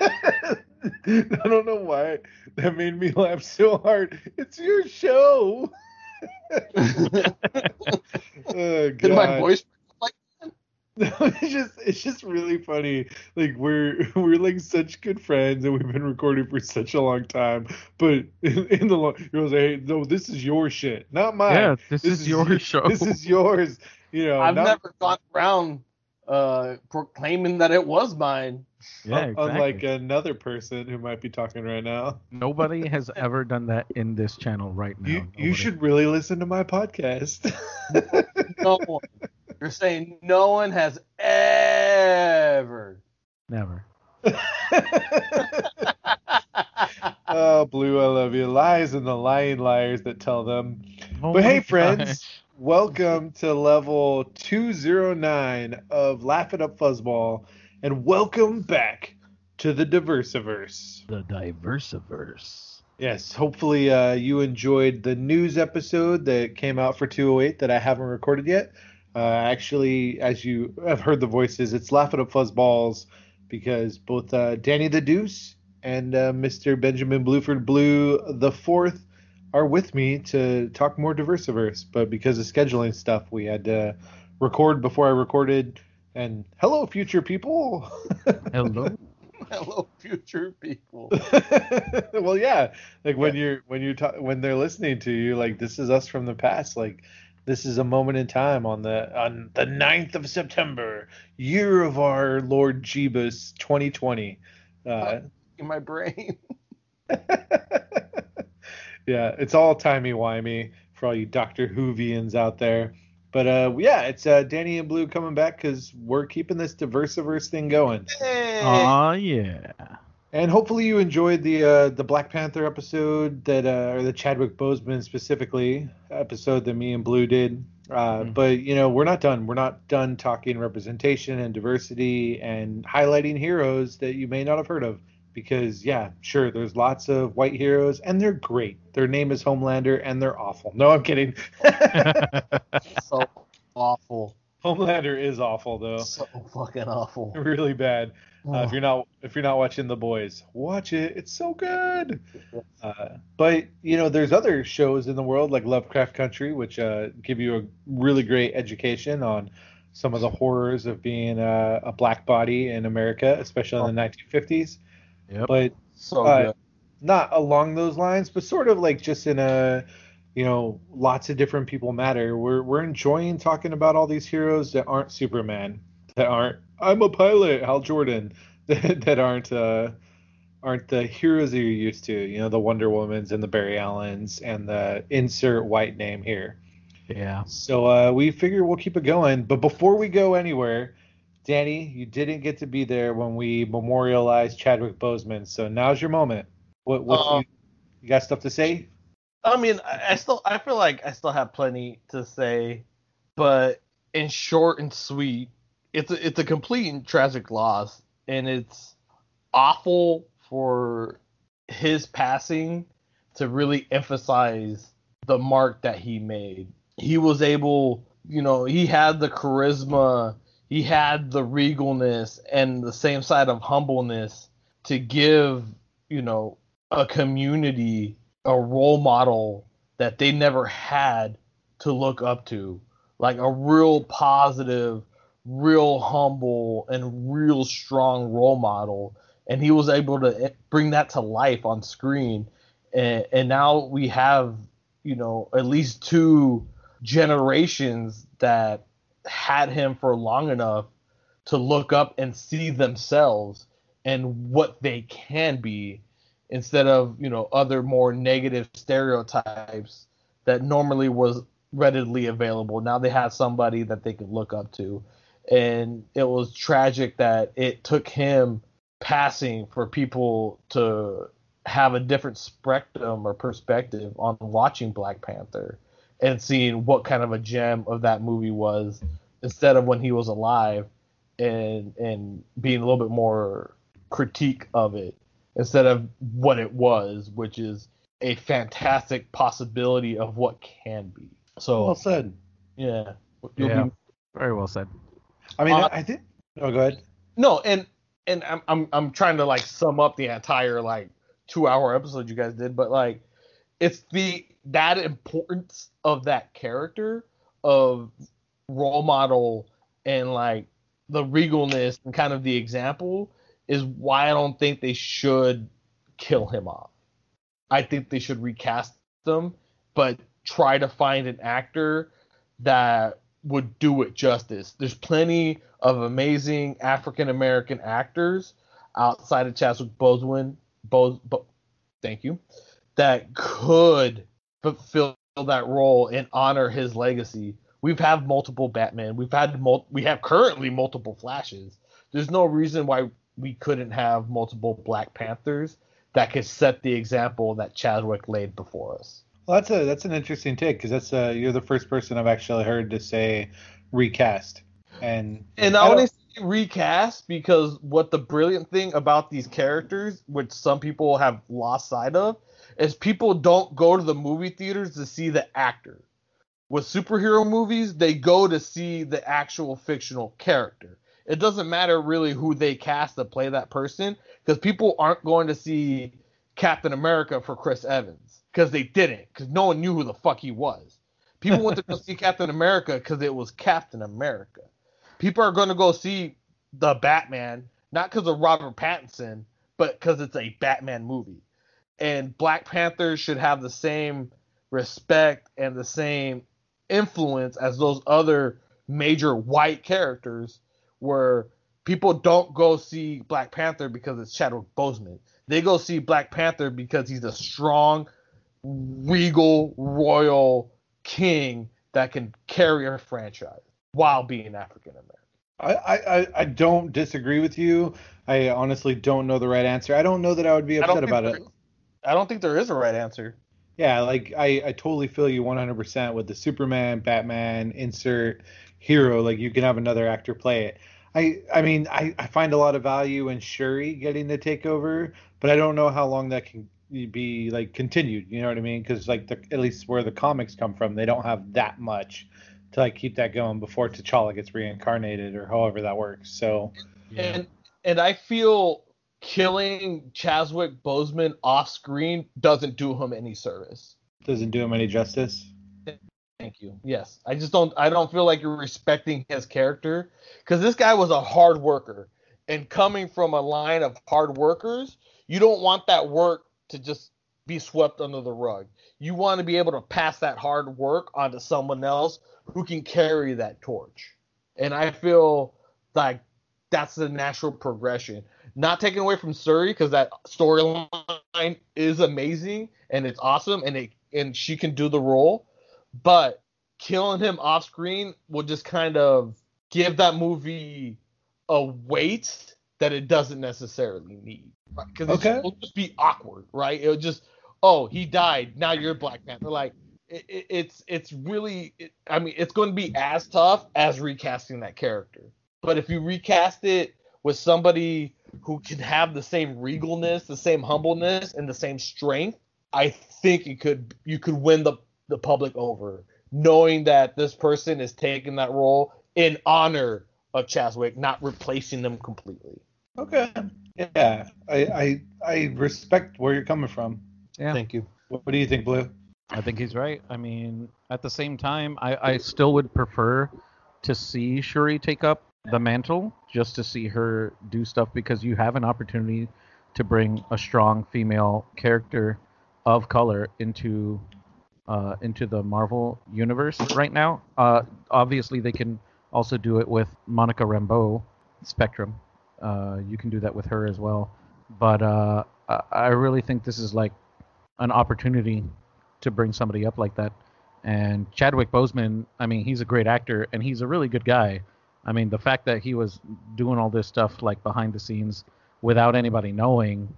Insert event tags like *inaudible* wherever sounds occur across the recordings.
*laughs* I don't know why that made me laugh so hard. It's your show. *laughs* oh, Did my voice like *laughs* No, it's just it's just really funny. Like we're we're like such good friends and we've been recording for such a long time. But in, in the long, you're like, hey, no, this is your shit, not mine. Yeah, this, is, your show. This is yours. You know, I've not- never gone around uh, proclaiming that it was mine. Yeah, exactly. unlike another person who might be talking right now. Nobody *laughs* has ever done that in this channel right now. You you should really listen to my podcast. *laughs* No one. You're saying no one has ever. never. *laughs* oh, Blue, I love you. Lies and the lying liars that tell them. Oh but my hey, friends, welcome to level 209 of Laugh It Up Fuzzball, and welcome back to the Diversiverse. the Diversiverse. Yes, hopefully uh, you enjoyed the news episode that came out for 208 that I haven't recorded yet. Uh, actually, as you have heard the voices, it's Laugh It Up Fuzzballs because both uh, Danny the Deuce and uh, Mr. Benjamin Bluford Blue the Fourth are with me to talk more Diversiverse. But because of scheduling stuff, we had to record before I recorded. And hello, future people. Hello. *laughs* Hello, future people. *laughs* well, yeah, like when you're when you're ta- when they're listening to you, like this is us from the past. Like this is a moment in time on the on the 9th of September, year of our Lord Jeebus 2020. Uh, In my brain. *laughs* yeah, it's all timey wimey for all you Doctor Whovians out there. But uh, yeah, it's uh, Danny and Blue coming back because we're keeping this Diversiverse thing going. Hey. Aw, yeah. And hopefully you enjoyed the uh, the Black Panther episode that uh, or the Chadwick Boseman specifically episode that me and Blue did. Uh, Mhm. But you know we're not done. We're not done talking representation and diversity and highlighting heroes that you may not have heard of. Because yeah, sure, there's lots of white heroes and they're great. Their name is Homelander and they're awful. No, I'm kidding. *laughs* so awful. Homelander is awful though. So fucking awful. *laughs* Really bad. Uh, if you're not if you're not watching The Boys, watch it. It's so good. Uh, but you know, there's other shows in the world like Lovecraft Country, which uh, give you a really great education on some of the horrors of being a, a black body in America, especially in the 1950s. Yep. But so uh, not along those lines, but sort of like just in a you know, lots of different people matter. We're we're enjoying talking about all these heroes that aren't Superman, that aren't I'm a pilot, Hal Jordan, *laughs* that, that aren't uh aren't the heroes that you're used to. You know, the Wonder Womans and the Barry Allens and the insert white name here. yeah. So uh, we figure we'll keep it going. But before we go anywhere, Danny, you didn't get to be there when we memorialized Chadwick Boseman. So now's your moment. What what Uh, you, you got stuff to say? I mean, I I still I feel like I still have plenty to say, but in short and sweet, it's a, it's a complete and tragic loss, and it's awful for his passing to really emphasize the mark that he made. He was able, you know, he had the charisma, he had the regalness, and the same side of humbleness to give, you know, a community a role model that they never had to look up to. Like a real positive real humble and real strong role model. And he was able to eh, bring that to life on screen. And, and now we have you know at least two generations that had him for long enough to look up and see themselves and what they can be instead of you know other more negative stereotypes that normally was readily available. Now they had somebody that they could look up to. And it was tragic that it took him passing for people to have a different spectrum or perspective on watching Black Panther and seeing what kind of a gem of that movie was instead of when he was alive and and being a little bit more critique of it instead of what it was, which is a fantastic possibility of what can be. So Well said. yeah, you'll Yeah. be Very well said. I mean, Uh, I think. Oh, go ahead. no, and and I'm I'm I'm trying to like sum up the entire like two hour episode you guys did, but like it's the that importance of that character of role model and like the regalness and kind of the example is why I don't think they should kill him off. I think they should recast them, but try to find an actor that would do it justice. There's plenty of amazing African American actors outside of Chadwick Boseman, Bose, Bo, thank you, that could fulfill that role and honor his legacy. We've had multiple Batman. We've had mul- we have currently multiple Flashes. There's no reason why we couldn't have multiple Black Panthers that could set the example that Chadwick laid before us. Well, that's a that's an interesting take because that's uh you're the first person I've actually heard to say recast. And And I I only say recast because what the brilliant thing about these characters, which some people have lost sight of, is people don't go to the movie theaters to see the actor. With superhero movies, they go to see the actual fictional character. It doesn't matter really who they cast to play that person because people aren't going to see Captain America for Chris Evans because they didn't because no one knew who the fuck he was. People went to go *laughs* see Captain America because it was Captain America people are going to go see the Batman not because of Robert Pattinson, but because it's a Batman movie. And Black Panther should have the same respect and the same influence as those other major white characters, where people don't go see Black Panther because it's Chadwick Boseman. They go see Black Panther because he's a strong, regal, royal king that can carry a franchise while being African American. I, I, I don't disagree with you. I honestly don't know the right answer. I don't know that I would be upset about it. Is- I don't think there is a right answer. Yeah, like I, I totally feel you 100% with the Superman, Batman, insert hero. Like you can have another actor play it. I, I mean, I, I find a lot of value in Shuri getting the takeover, but I don't know how long that can be like continued. You know what I mean? Because like the at least where the comics come from, they don't have that much to like keep that going before T'Challa gets reincarnated or however that works. So And and I feel killing Chadwick Boseman off screen doesn't do him any service. doesn't do him any justice. Thank you. Yes, I just don't. I don't feel like you're respecting his character because this guy was a hard worker, and coming from a line of hard workers, you don't want that work to just be swept under the rug. You want to be able to pass that hard work onto someone else who can carry that torch. And I feel like that's the natural progression. Not taking away from Shuri because that storyline is amazing and it's awesome and it and she can do the role but killing him off screen will just kind of give that movie a weight that it doesn't necessarily need. Because Okay. it'll just be awkward, right? It'll just, oh, he died. Now you're Black Panther. Like, it, it, it's it's really, it, I mean, it's going to be as tough as recasting that character. But if you recast it with somebody who can have the same regalness, the same humbleness, and the same strength, I think it could you could win the the public over, knowing that this person is taking that role in honor of Chadwick, not replacing them completely. Okay. Yeah, I, I I respect where you're coming from. Yeah. Thank you. What, what do you think, Blue? I think he's right. I mean, at the same time, I, I still would prefer to see Shuri take up the mantle just to see her do stuff because you have an opportunity to bring a strong female character of color into uh, into the Marvel universe right now. Uh, obviously, they can also do it with Monica Rambeau, Spectrum. Uh, you can do that with her as well. But uh, I- I really think this is like an opportunity to bring somebody up like that. And Chadwick Boseman, I mean, he's a great actor and he's a really good guy. I mean, the fact that he was doing all this stuff like behind the scenes without anybody knowing,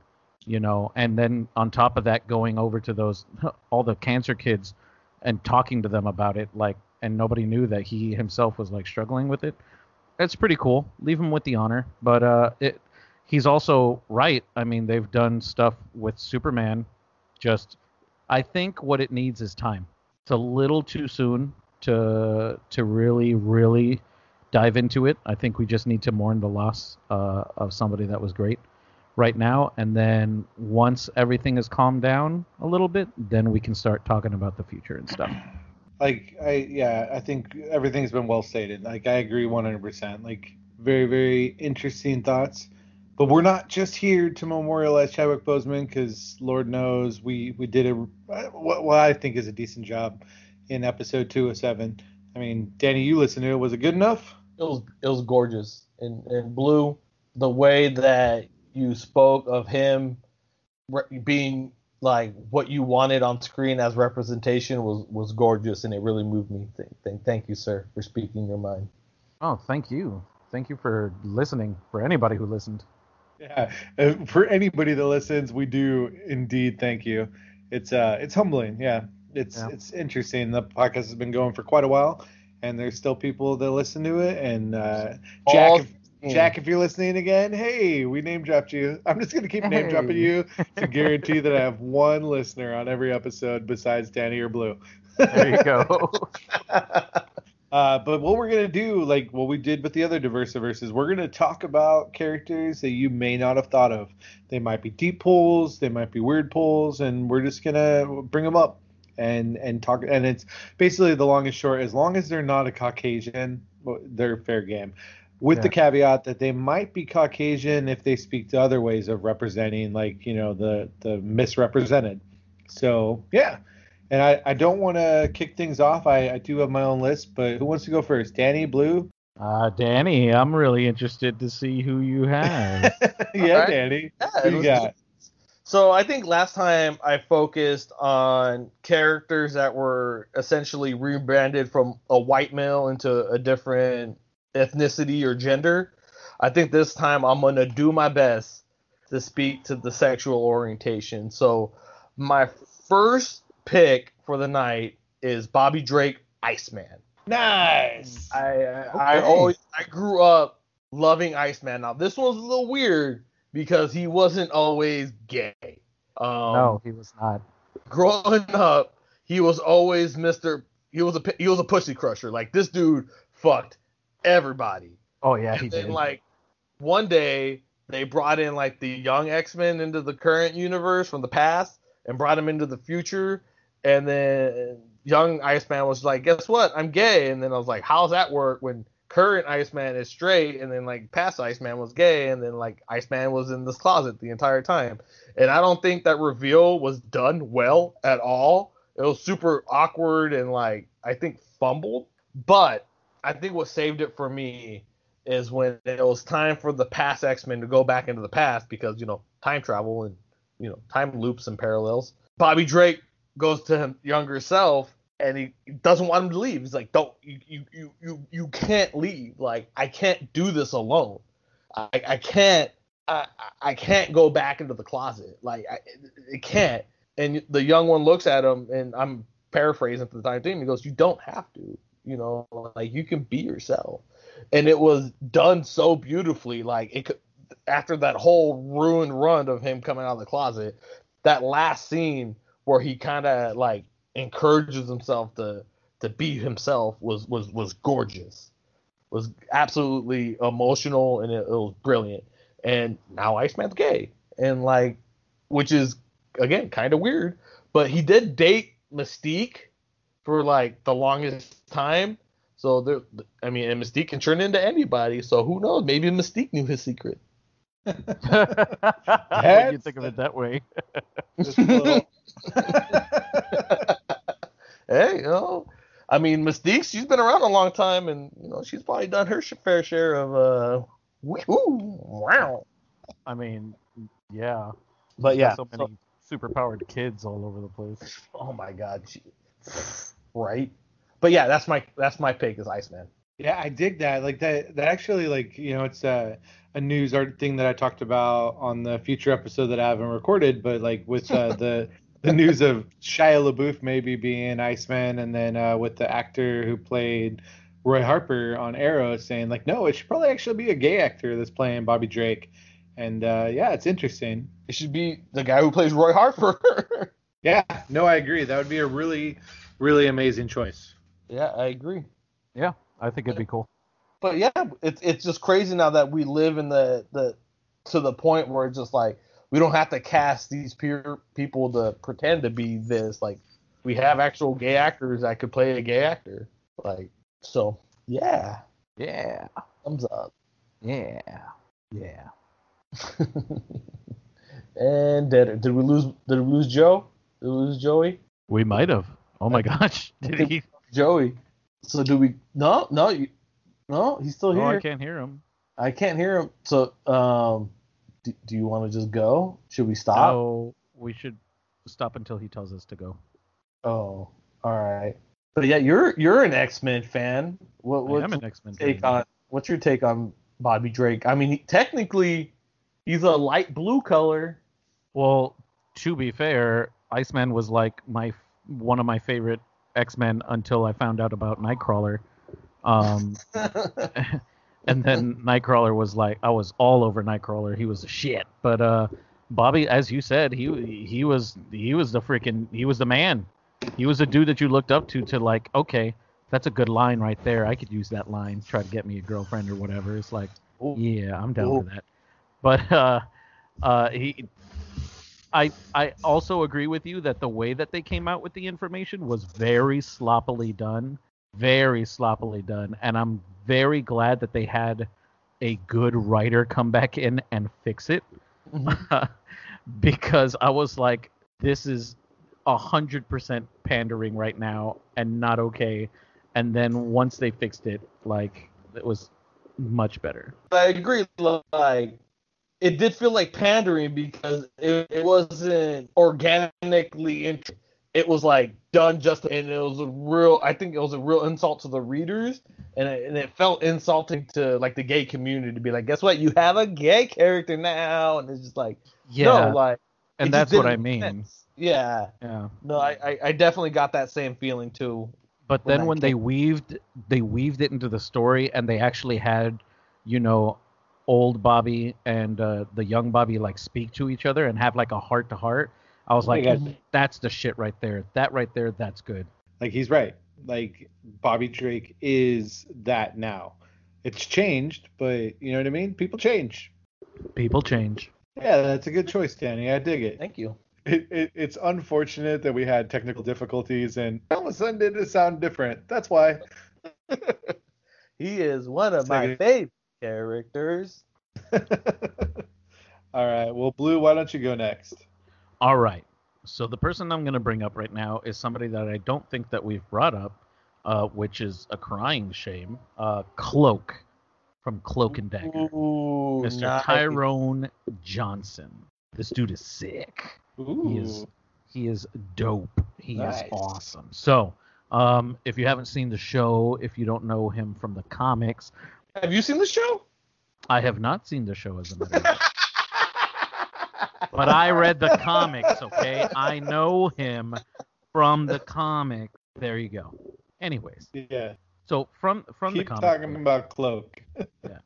you know, and then on top of that, going over to those *laughs* all the cancer kids and talking to them about it, like, and nobody knew that he himself was like struggling with it. It's pretty cool. Leave him with the honor, but uh, it. He's also right. I mean, they've done stuff with Superman. Just, I think what it needs is time. It's a little too soon to to really, really dive into it. I think we just need to mourn the loss uh, of somebody that was great right now, and then once everything is calmed down a little bit, then we can start talking about the future and stuff. Like I yeah, I think everything's been well stated. Like I agree 100%. Like very very interesting thoughts. But we're not just here to memorialize Chadwick Boseman because Lord knows we we did a what, what I think is a decent job in episode two of seven. I mean, Danny, you listened to it. Was it good enough? It was it was gorgeous and and blue. The way that you spoke of him re- being like what you wanted on screen as representation was was gorgeous and it really moved me. Thank, thank, thank you, sir, for speaking your mind. Oh, thank you. Thank you for listening. For anybody who listened. Yeah, uh, for anybody that listens, we do indeed thank you. It's uh, it's humbling. Yeah, it's Yeah. it's interesting. The podcast has been going for quite a while, and there's still people that listen to it. And uh, Jack, if, Jack, if you're listening again, hey, we name dropped you. *laughs* I'm just gonna keep name dropping you to *laughs* guarantee that I have one listener on every episode besides Danny or Blue. There you go. *laughs* Uh, but what we're gonna do, like what we did with the other Diversiverses, we're gonna talk about characters that you may not have thought of. They might be deep pulls, they might be weird pulls, and we're just gonna bring them up and and talk. And it's basically the long and short. As long as they're not a Caucasian, they're fair game. With the caveat that they might be Caucasian if they speak to other ways of representing, like you know the the misrepresented. So yeah, and I, I don't want to kick things off. I, I do have my own list, but who wants to go first? Danny, Blue? Uh, Danny, I'm really interested to see who you have. *laughs* yeah, Alright. Danny. Yeah, Who it you got? So I think last time I focused on characters that were essentially rebranded from a white male into a different ethnicity or gender. I think this time I'm gonna do my best to speak to the sexual orientation. So my first pick for the night is Bobby Drake, Iceman. Nice. I I, I always I grew up loving Iceman. Now this one's a little weird because he wasn't always gay. Um, no, he was not. growing up, he was always Mister. He was a he was a pussy crusher. Like this dude fucked everybody. Oh yeah, he and then did. like one day they brought in like the young X Men into the current universe from the past and brought him into the future. And then young Iceman was like, "Guess what? I'm gay." And then I was like, "How's that work when current Iceman is straight?" And then like past Iceman was gay, and then like Iceman was in this closet the entire time. And I don't think that reveal was done well at all. It was super awkward and like I think fumbled. But I think what saved it for me is when it was time for the past X Men to go back into the past because you know time travel and you know time loops and parallels. Bobby Drake goes to younger self and he doesn't want him to leave. He's like, "Don't you you you you, can't leave. Like I can't do this alone. I I can't I I can't go back into the closet. Like I it can't." And the young one looks at him and I'm paraphrasing for the time being. He goes, "You don't have to. You know, like you can be yourself." and it was done so beautifully. Like it could, after that whole ruined run of him coming out of the closet, that last scene where he kind of like encourages himself to to be himself was was was gorgeous. Was absolutely emotional and it, it was brilliant. And now Iceman's gay, and like, which is again kind of weird, but he did date Mystique for like the longest time. So there, I mean, and Mystique can turn into anybody. So who knows? Maybe Mystique knew his secret. *laughs* *laughs* when you think of it that way. *laughs* Just a little- Hey, you know, I mean, Mystique, she's been around a long time, and you know, she's probably done her fair share of uh, woo, wow. I mean, yeah. But yeah, so so- many superpowered kids all over the place. oh my God, she, right? But yeah, that's my that's my pick is Iceman. Yeah, I dig that. Like that. That actually, like you know, it's a a news art thing that I talked about on the future episode that I haven't recorded. But like with uh, *laughs* the *laughs* the news of Shia LaBeouf maybe being Iceman, and then uh, with the actor who played Roy Harper on Arrow saying like, no, it should probably actually be a gay actor that's playing Bobby Drake. And uh, yeah, it's interesting. It should be the guy who plays Roy Harper. *laughs* Yeah, no, I agree. That would be a really, really amazing choice. yeah, I agree. Yeah, I think it'd be cool. But yeah, it's it's just crazy now that we live in the the to the point where it's just like we don't have to cast these peer people to pretend to be this. Like we have actual gay actors that could play a gay actor. Like so, yeah, Yeah, thumbs up. yeah, yeah. *laughs* and did did we lose did we lose Joe? Did we lose Joey? We might have. Oh my gosh, *laughs* did he? Joey. So do we? No, no, you, no. He's still here. Oh, I can't hear him. I can't hear him. So, um, do, do you want to just go? Should we stop? Oh, we should stop until he tells us to go. Oh, all right. But yeah, you're you're an X Men fan. What I what's am an your X-Men take fan. on what's your take on Bobby Drake? I mean, he, technically, he's a light blue color. Well, to be fair, Iceman was like my one of my favorite X-Men until I found out about Nightcrawler. Um, *laughs* *laughs* and then *laughs* Nightcrawler was like I was all over Nightcrawler. He was a shit. But uh Bobby, as you said, he he was he was the freaking he was the man. He was a dude that you looked up to to like, okay, that's a good line right there. I could use that line, to try to get me a girlfriend or whatever. It's like, Ooh. yeah, I'm down Ooh. for that. But uh uh he I I also agree with you that the way that they came out with the information was very sloppily done, very sloppily done, and I'm very glad that they had a good writer come back in and fix it mm-hmm. *laughs* because I was like, this is a hundred percent pandering right now and not okay. And then once they fixed it, like it was much better. I agree. Like, it did feel like pandering because it, it wasn't organically. Int- it was like done just, and it was a real. I think it was a real insult to the readers, and it, and it felt insulting to like the gay community to be like, guess what? You have a gay character now, and it's just like, Yeah, no, like, and that's what I mean. sense. Yeah, Yeah. no, I, I, I definitely got that same feeling too. But when then when they weaved they weaved it into the story and they actually had, you know, old Bobby and uh, the young Bobby like speak to each other and have like a heart to heart. I was like, God. that's the shit right there. That right there, that's good. Like he's right. Like Bobby Drake is that now. It's changed, but you know what I mean? People change. People change. Yeah, that's a good choice, Danny. I dig it. Thank you. It, it. It's unfortunate that we had technical difficulties and all of a sudden it sound different. That's why. *laughs* He is one of my favorite characters. *laughs* all right. Well, Blue, why don't you go next? All right. So the person I'm going to bring up right now is somebody that I don't think that we've brought up, uh, which is a crying shame. Uh, Cloak from Cloak and Dagger. Ooh, Mr. nice. Tyrone Johnson. This dude is sick. He is he is dope. He Nice. is awesome. So, um, if you haven't seen the show, if you don't know him from the comics, Have you seen the show? I have not seen the show as a matter of fact. But I read the comics, okay? I know him from the comic. There you go. Anyways, Yeah. so from from Keep the comic talking book- about Cloak. *laughs* Yeah.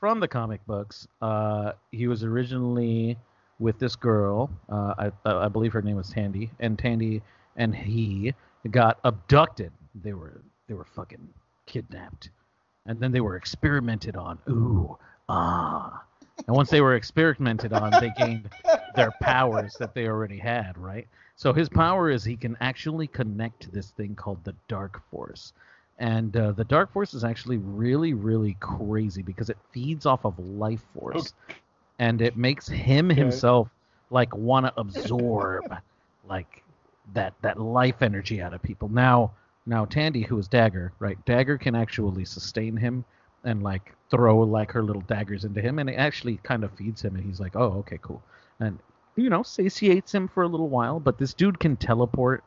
From the comic books, uh, he was originally with this girl. Uh, I, I believe her name was Tandy, and Tandy and he got abducted. They were they were fucking kidnapped, and then they were experimented on. Ooh, ah. And once they were experimented on, they gained their powers that they already had, right? So his power is he can actually connect to this thing called the Dark Force. And uh, the Dark Force is actually really, really crazy because it feeds off of life force, and it makes him Okay. himself like want to absorb like that that life energy out of people. Now, now Tandy, who is Dagger, right? Dagger can actually sustain him and like throw like her little daggers into him, and it actually kind of feeds him, and he's like, oh, okay, cool, and you know, satiates him for a little while. But this dude can teleport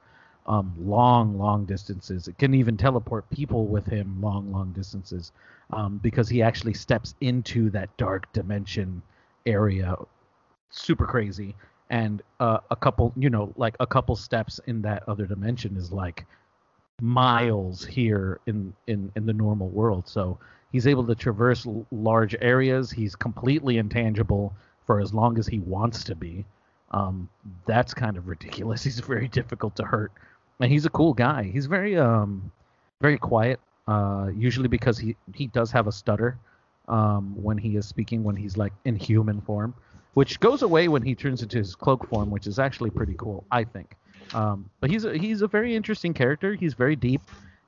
um, long, long distances. It can even teleport people with him long, long distances um, because he actually steps into that dark dimension area. Super crazy. And uh, a couple, you know, like a couple steps in that other dimension is like miles here in in in the normal world. So he's able to traverse l- large areas. He's completely intangible for as long as he wants to be. Um, that's kind of ridiculous. *laughs* He's very difficult to hurt, and he's a cool guy. He's very um very quiet. Uh, usually because he he does have a stutter um, when he is speaking when he's like in human form, which goes away when he turns into his cloak form, which is actually pretty cool, I think. Um, but he's a, he's a very interesting character. He's very deep,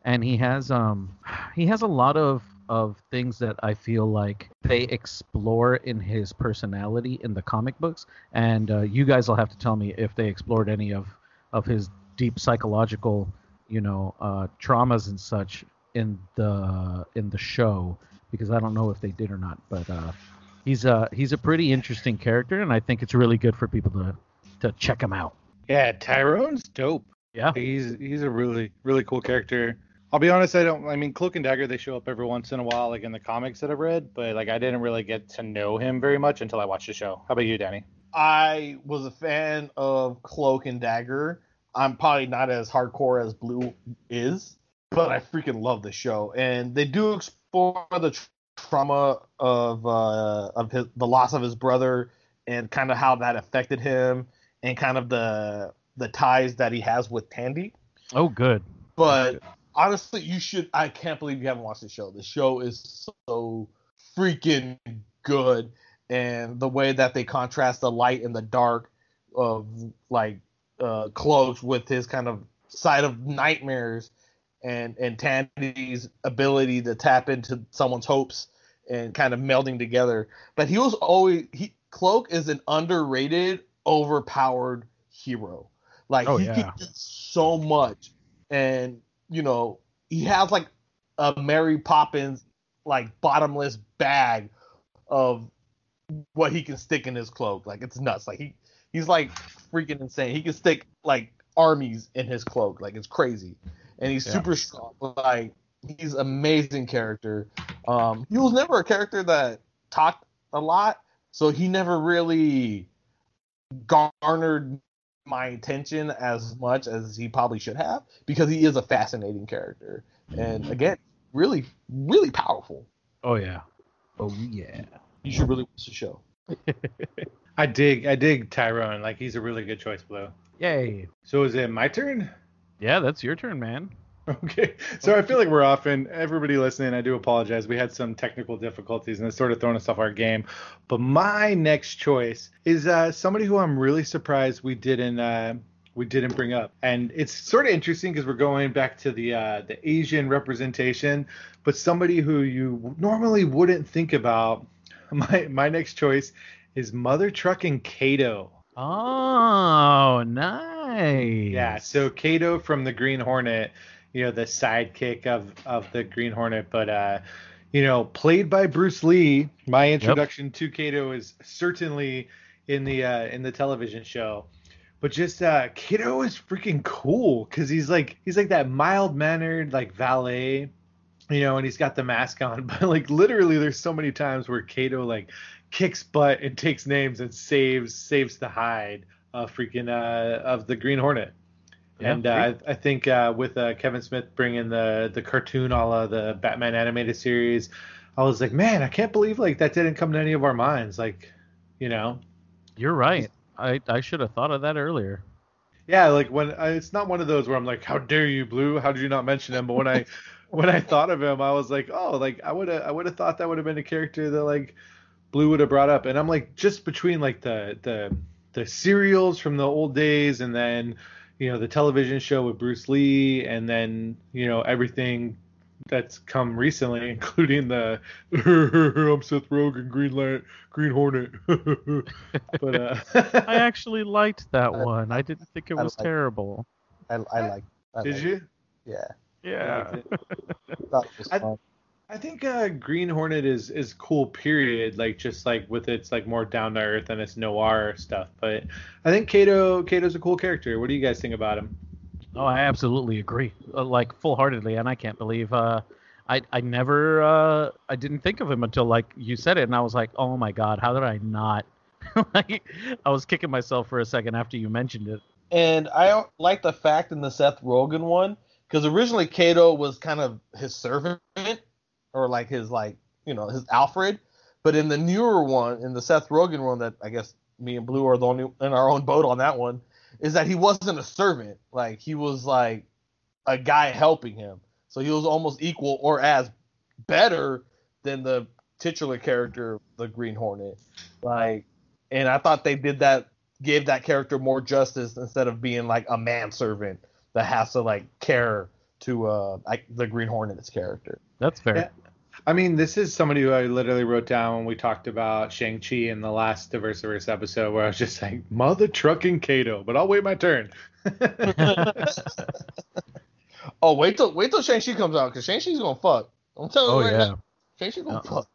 and he has um *sighs* he has a lot of of things that I feel like they explore in his personality in the comic books. And uh, you guys will have to tell me if they explored any of of his deep psychological, you know, uh, traumas and such in the in the show because I don't know if they did or not. But uh, he's a he's a pretty interesting character, and I think it's really good for people to to check him out. Yeah, Tyrone's dope. Yeah. He's he's a really really cool character. I'll be honest, I don't. I mean, Cloak and Dagger they show up every once in a while, like in the comics that I've read, but like I didn't really get to know him very much until I watched the show. How about you, Danny? I was a fan of Cloak and Dagger. I'm probably not as hardcore as Blue is, but I freaking love the show, and they do explore the tr- trauma of uh, of his, the loss of his brother and kind of how that affected him, and kind of the the ties that he has with Tandy. Oh, good. But honestly, you should. I can't believe you haven't watched the show. The show is so freaking good, and the way that they contrast the light and the dark of like uh, Cloaks with his kind of side of nightmares, and and Tandy's ability to tap into someone's hopes and kind of melding together. But he was always he Cloak is an underrated, overpowered hero. Like Oh, he yeah. can do so much, and you know he has like a Mary Poppins like bottomless bag of what he can stick in his cloak. Like it's nuts. Like he he's like freaking insane. He can stick like armies in his cloak. Like it's crazy, and he's Yeah. super strong. Like he's amazing character. Um, he was never a character that talked a lot, so he never really garnered my attention as much as he probably should have because he is a fascinating character and mm-hmm. again really really powerful Oh yeah. Oh yeah. you should really watch the show *laughs* I dig I dig Tyrone. Like he's a really good choice, Blue. Yay. So is it my turn? Yeah, that's your turn, man. *laughs* Okay. So I feel like we're off, and everybody listening, I do apologize. We had some technical difficulties, and it's sort of thrown us off our game. But my next choice is uh, somebody who I'm really surprised we didn't uh, we didn't bring up, and it's sort of interesting because we're going back to the uh, the Asian representation, but somebody who you normally wouldn't think about. *laughs* My my next choice is Mother Trucking Kato. Oh, nice. Yeah, so Kato from the Green Hornet, you know, the sidekick of of the Green Hornet, but uh, you know, played by Bruce Lee. My introduction to Kato is certainly in the uh, in the television show. But just uh Kato is freaking cool cuz he's like he's like that mild-mannered like valet, you know, and he's got the mask on, *laughs* but like literally there's so many times where Kato like kicks butt and takes names and saves saves the hide of freaking uh of the Green Hornet. Yeah, and uh, I, I think uh, with uh, Kevin Smith bringing the the cartoon a la the Batman animated series, I was like, man, I can't believe like that didn't come to any of our minds. Like, you know, You're right. I, I should have thought of that earlier. yeah, like when I, it's not one of those where I'm like, how dare you, Blue? How did you not mention him? But when I *laughs* when I thought of him, I was like, oh, like I would have I would have thought that would have been a character that like Blue would have brought up. And I'm like, just between like the the the serials from the old days, and then you know the television show with Bruce Lee, and then you know everything that's come recently, *laughs* including the *laughs* I'm Seth Rogen, Green Light, Green Hornet. *laughs* but uh, I actually liked that I- one. I didn't think it I was like- terrible. i, I like I did like- you? yeah Yeah. that was I- fun. I think uh, Green Hornet is is cool. Period. Like just like with its like more down to earth and its noir stuff. But I think Kato Kato's a cool character. What do you guys think about him? Oh, I absolutely agree, uh, like full heartedly, and I can't believe uh, I I never uh, I didn't think of him until like you said it, and I was like, oh my god, how did I not? *laughs* like, I was kicking myself for a second after you mentioned it. And I like the fact in the Seth Rogen one because originally Kato was kind of his servant or like his like you know his Alfred, but in the newer one, in the Seth Rogen one that I guess me and Blue are the only in our own boat on that one, is that he wasn't a servant. Like he was like a guy helping him. So he was almost equal or as better than the titular character, the Green Hornet. Like, and I thought they did that, gave that character more justice instead of being like a manservant that has to like care to uh like the Green Hornet's character. That's fair. Yeah. I mean, this is somebody who I literally wrote down when we talked about Shang-Chi in the last Diversiverse episode, where I was just like, mother trucking Kato, but I'll wait my turn. *laughs* oh, wait till wait till Shang-Chi comes out, because Shang-Chi's gonna fuck. I'm telling oh you right yeah. now, Shang-Chi's gonna Uh-uh. fuck.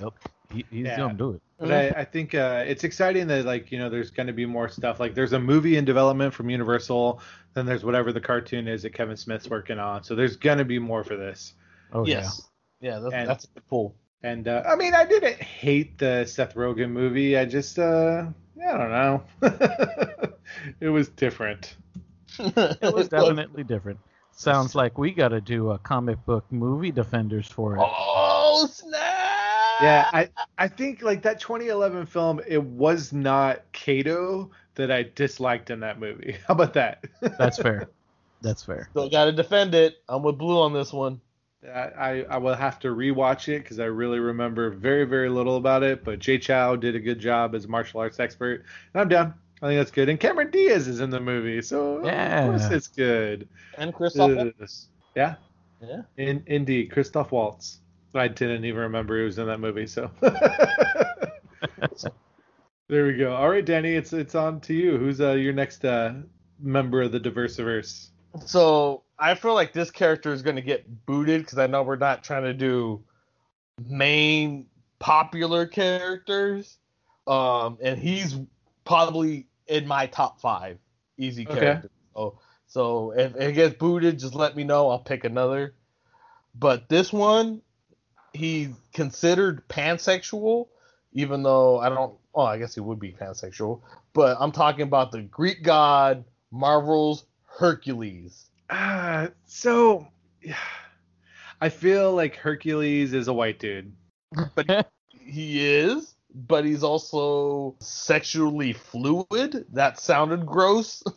Yep. He, he's Yeah. gonna do it. But I, I think uh, it's exciting that like you know there's going to be more stuff. Like there's a movie in development from Universal, then there's whatever the cartoon is that Kevin Smith's working on. So there's going to be more for this. Oh yes. Yeah, that's, And- that's a good pull. And uh, I mean, I didn't hate the Seth Rogen movie. I just uh, I don't know. *laughs* it was different. It was *laughs* definitely different. Sounds like we got to do a comic book movie defenders for it. Oh snap! Yeah, I I think like that 2011 film, it was not Kato that I disliked in that movie. *laughs* How about that? That's fair. That's fair. Still got to defend it. I'm with Blue on this one. I, I, I will have to rewatch it because I really remember very, very little about it. But Jay Chou did a good job as a martial arts expert, and I'm down. I think that's good. And Cameron Diaz is in the movie, so Yeah. of course it's good. And Christoph. Ugh. Yeah, yeah. in, indeed, Christoph Waltz. I didn't even remember he was in that movie, so. *laughs* there we go. All right, Danny, it's it's on to you. Who's uh, your next uh, member of the Diversiverse? So I feel like this character is going to get booted because I know we're not trying to do main popular characters. Um, and he's probably in my top five easy Okay. characters. So, so if it gets booted, just let me know. I'll pick another. But this one, he's considered pansexual, even though I don't. Oh, I guess he would be pansexual. But I'm talking about the Greek god Marvel's Hercules. Uh, so yeah *sighs* I feel like Hercules is a white dude. But *laughs* he is, but he's also sexually fluid. That sounded gross. *laughs*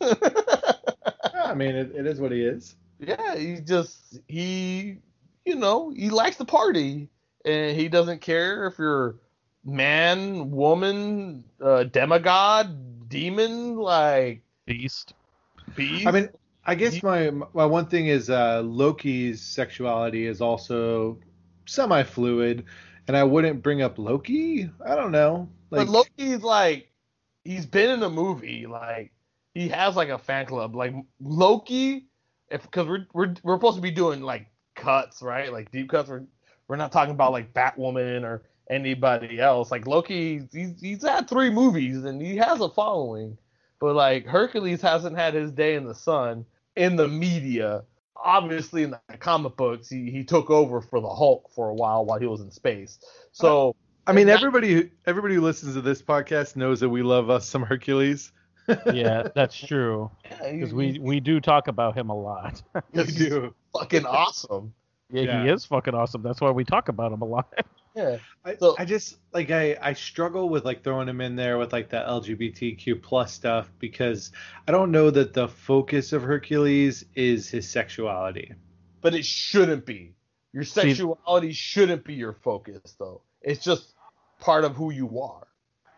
I mean, it, it is what he is. yeah, he just he you know, he likes to party and he doesn't care if you're man, woman, uh, demigod, demon, like Beast. beast. I mean, I guess my my one thing is uh, Loki's sexuality is also semi-fluid, and I wouldn't bring up Loki. I don't know. Like, but Loki's like he's been in a movie, like he has like a fan club. Like Loki, if because we're we're we're supposed to be doing like cuts, right? Like deep cuts. We're we're not talking about like Batwoman or anybody else. Like Loki, he's he's had three movies and he has a following, but like Hercules hasn't had his day in the sun in the media. Obviously, in the comic books, he, he took over for the Hulk for a while while he was in space. So uh, I mean, everybody everybody who listens to this podcast knows that we love us some Hercules. *laughs* Yeah, that's true. Because he- we we do talk about him a lot. *laughs* we do. fucking awesome. yeah, Yeah. he is fucking awesome. That's why we talk about him a lot. *laughs* Yeah. I, So- I just like I, I struggle with like throwing him in there with like the LGBTQ plus stuff because I don't know that the focus of Hercules is his sexuality. But it shouldn't be. Your See- sexuality shouldn't be your focus, though. It's just part of who you are.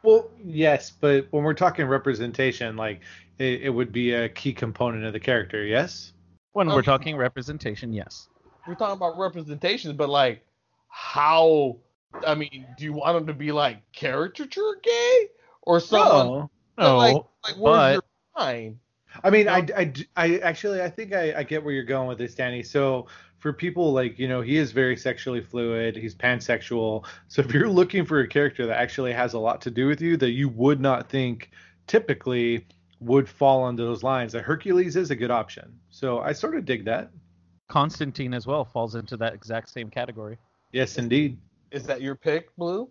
Well, yes, but when we're talking representation, like it, it would be a key component of the character. Yes. When we're talking representation, yes. We're talking about representation, but like, how? I mean, do you want him to be like caricature gay or someone? No. No, like, like where's but- your line? I mean, No. I, I, I actually I think I, I get where you're going with this, Danny. So for people like you know he is very sexually fluid, he's pansexual. So if you're looking for a character that actually has a lot to do with you that you would not think typically would fall under those lines, that Hercules is a good option. So I sort of dig that. Constantine as well falls into that exact same category. Yes, indeed. Is that your pick, Blue?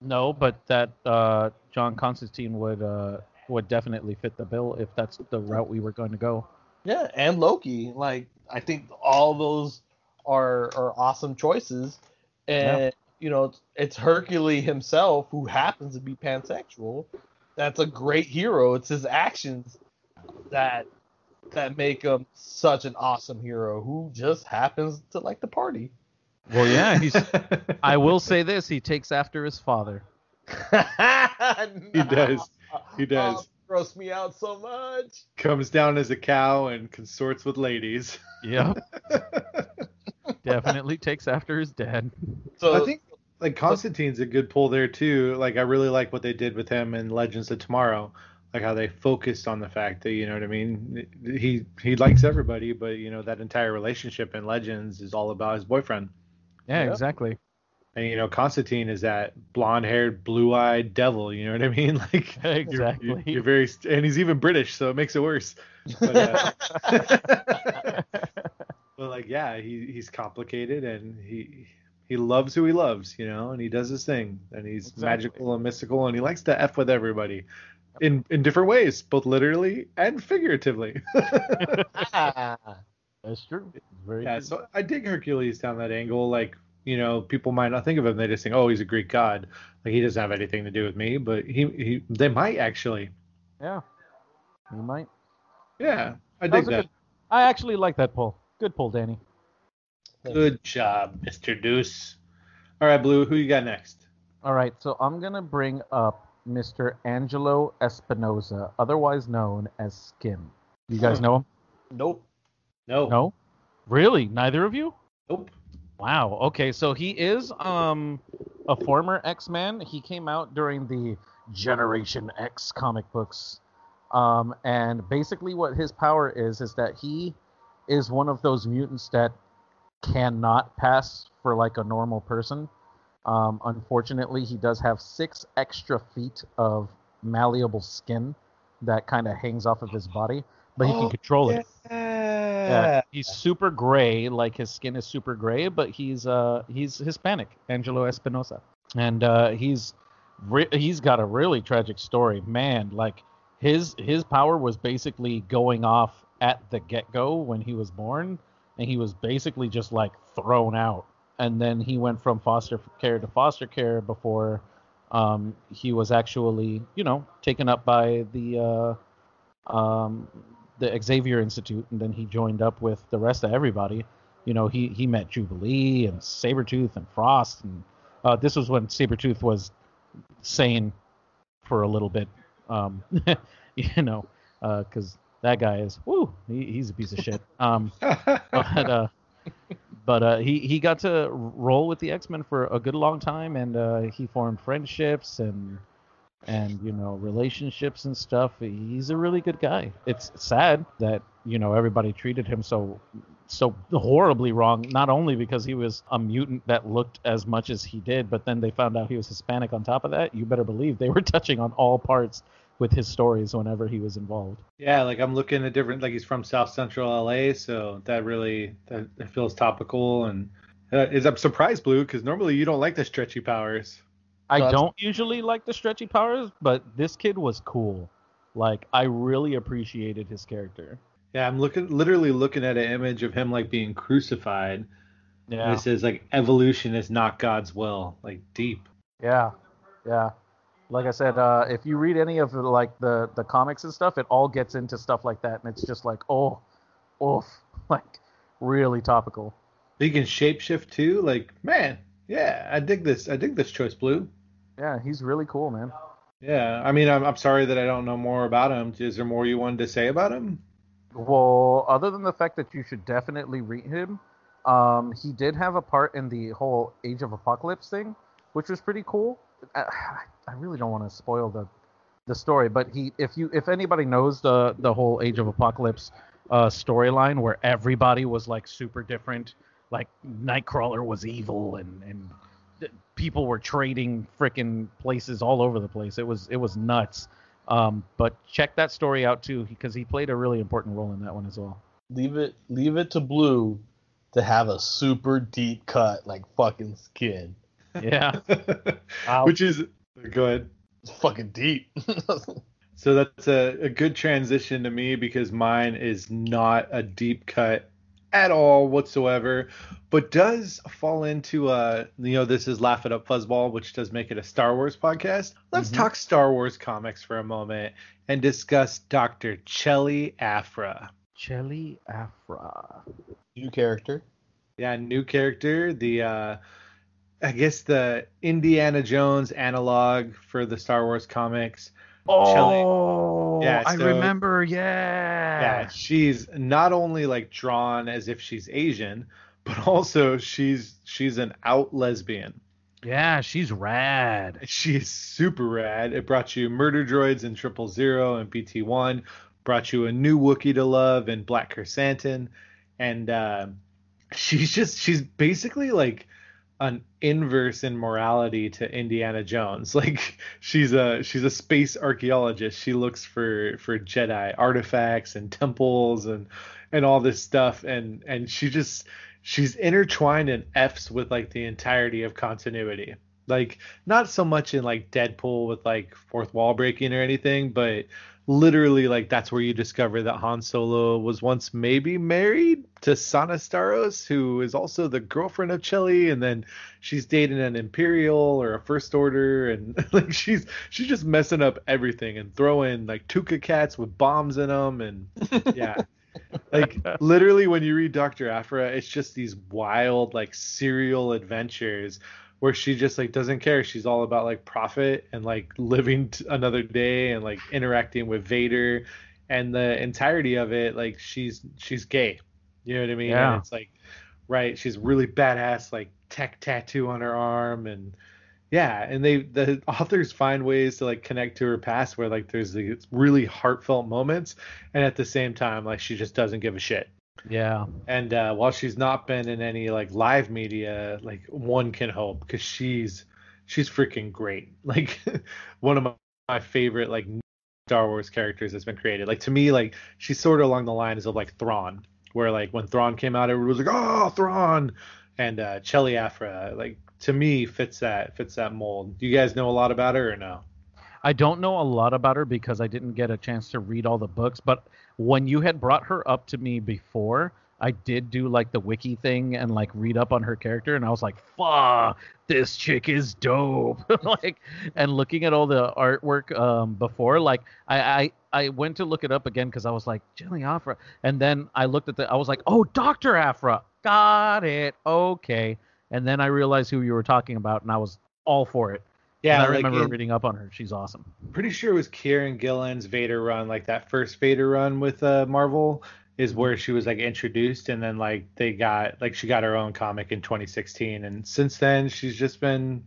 No, but that uh, John Constantine would uh, would definitely fit the bill if that's the route we were going to go. Yeah, and Loki. Like I think all those are are awesome choices. And Yeah. you know, it's, it's Hercules himself who happens to be pansexual. That's a great hero. It's his actions that that make him such an awesome hero who just happens to like the party. Well, yeah, he's. *laughs* I will say this: he takes after his father. *laughs* He does. He does. Oh, gross me out so much. Comes down as a cow and consorts with ladies. Yep, *laughs* definitely takes after his dad. So I think like Constantine's a good pull there too. Like I really like what they did with him in Legends of Tomorrow. Like how they focused on the fact that you know what I mean. He he likes everybody, but you know that entire relationship in Legends is all about his boyfriend. Yeah, exactly. And you know Constantine is that blonde-haired, blue-eyed devil. You know what I mean? *laughs* Like *laughs* Exactly. You're, you're very, and he's even British, so it makes it worse. But, uh, *laughs* but like, yeah, he he's complicated, and he he loves who he loves, you know, and he does his thing, and he's Exactly. magical and mystical, and he likes to f with everybody, in in different ways, both literally and figuratively. That's true. Very yeah, true. so I dig Hercules down that angle. Like, you know, people might not think of him; they just think, oh, he's a Greek god. Like he doesn't have anything to do with me, but he he they might actually. yeah, He might. Yeah, I That dig that. good- I actually like that pull. Good pull, Danny. Good job, Mr. Deuce. All right, Blue, who you got next? All right, so I'm gonna bring up Mr. Angelo Espinosa, otherwise known as Skin. You guys know him? nope. No. No. Really? Neither of you? Nope. Wow. Okay, so he is um a former X-Man. He came out during the Generation X comic books. Um and basically what his power is is that he is one of those mutants that cannot pass for like a normal person. Um unfortunately, he does have 6 extra feet of malleable skin that kind of hangs off of his body, but he Oh, can control it. Yeah. Yeah, he's super gray, like his skin is super gray, but he's uh he's Hispanic, Angelo Espinosa, and uh, he's re- he's got a really tragic story, man. Like his his power was basically going off at the get go when he was born, and he was basically just like thrown out, and then he went from foster care to foster care before um, he was actually you know taken up by the uh, um, the Xavier Institute, and then he joined up with the rest of everybody. You know, he he met Jubilee and Sabretooth and Frost, and uh, this was when Sabretooth was sane for a little bit. Um, *laughs* you know, because that guy is woo, he, he's a piece of shit. *laughs* Um, but uh, but uh, he he got to roll with the X Men for a good long time, and uh, he formed friendships and and you know relationships and stuff. He's a really good guy. It's sad that you know everybody treated him so so horribly wrong. Not only because he was a mutant that looked as much as he did, but then they found out he was Hispanic on top of that. You better believe they were *laughs* touching on all parts with his stories whenever he was involved. yeah, like I'm looking at different. Like he's from South Central LA, so that really that, feels topical. And uh, is I'm surprised, Blue, because normally you don't like the stretchy powers. I don't usually like the stretchy powers, but this kid was cool. Like I really appreciated his character. Yeah, I'm looking, literally looking at an image of him like being crucified. And Yeah. it says like evolution is not God's will. Like deep. Yeah, yeah. Like I said, uh, if you read any of the, like the the comics and stuff, it all gets into stuff like that, and it's just like, oh, oof, *laughs* like really topical. He can shapeshift too. Like man, yeah, I dig this. I dig this choice, Blue. Yeah, he's really cool, man. Yeah, I mean, I'm, I'm sorry that I don't know more about him. Is there more you wanted to say about him? Well, other than the fact that you should definitely read him, um, he did have a part in the whole Age of Apocalypse thing, which was pretty cool. I, I really don't want to spoil the the story, but he, if you, if anybody knows the the whole Age of Apocalypse uh, storyline where everybody was like super different, like Nightcrawler was evil and and people were trading freaking places all over the place. It was it was nuts. Um, but check that story out too because he played a really important role in that one as well. leave it leave it to Blue to have a super deep cut like fucking skin. Yeah. *laughs* I'll- Which is good. It's fucking deep. *laughs* So that's a, a good transition to me because mine is not a deep cut at all whatsoever, but does fall into uh you know this is Laugh It Up Fuzzball, which does make it a Star Wars podcast. Let's Mhm. talk Star Wars comics for a moment and discuss Dr. Chelli Aphra. Chelli Aphra. New character. Yeah, new character, the uh I guess the Indiana Jones analog for the Star Wars comics. Oh, Yeah, I remember. Yeah. yeah, she's not only like drawn as if she's Asian, but also she's she's an out lesbian. Yeah, she's rad. She's super rad. It brought you Murder Droids and Triple Zero and BT One, brought you a new Wookiee to love and Black Krrsantan, and uh, she's just she's basically like an inverse in morality to Indiana Jones. *laughs* Like she's a she's a space archaeologist. She looks for for Jedi artifacts and temples and and all this stuff and and she just she's intertwined in F's with like the entirety of continuity. Like not so much in like Deadpool with like fourth wall breaking or anything, but literally like that's where you discover that Han Solo was once maybe married to Sana Starros, who is also the girlfriend of Chelli, and then she's dating an Imperial or a First Order, and *laughs* like she's she's just messing up everything and throwing like Tooka cats with bombs in them, and *laughs* yeah. like literally when you read Dr. Aphra, it's just these wild like serial adventures where she just like doesn't care. She's all about like profit and like living t- another day and like interacting with Vader and the entirety of it like she's she's gay. You know what I mean? Yeah. And it's like right, she's really badass like tech tattoo on her arm and yeah, and they the authors find ways to like connect to her past where like there's these really heartfelt moments and at the same time like she just doesn't give a shit. Yeah. And uh, while she's not been in any like live media, like one can hope because she's she's freaking great. *laughs* Like one of my, my favorite like Star Wars characters that's been created. Like to me, like she's sort of along the lines of like Thrawn, where like when Thrawn came out, everyone was like, "Oh, Thrawn," and uh, Chelli Aphra, like to me, fits that fits that mold. Do you guys know a lot about her or no? I don't know a lot about her because I didn't get a chance to read all the books, but when you had brought her up to me before, I did do like the wiki thing and like read up on her character and I was like, "Fuck, this chick is dope." *laughs* like and looking at all the artwork um before like I I I went to look it up again cuz I was like, "Jelly Aphra." And then I looked at the I was like, "Oh, Dr. Aphra." Got it. Okay. And then I realized who you were talking about and I was all for it. Yeah, And I like, remember in- reading up on her. She's awesome. pretty sure it was Kieron Gillen's Vader run, like that first Vader run with uh, Marvel, is where she was like introduced, and then like they got like she got her own comic in 2016, and since then she's just been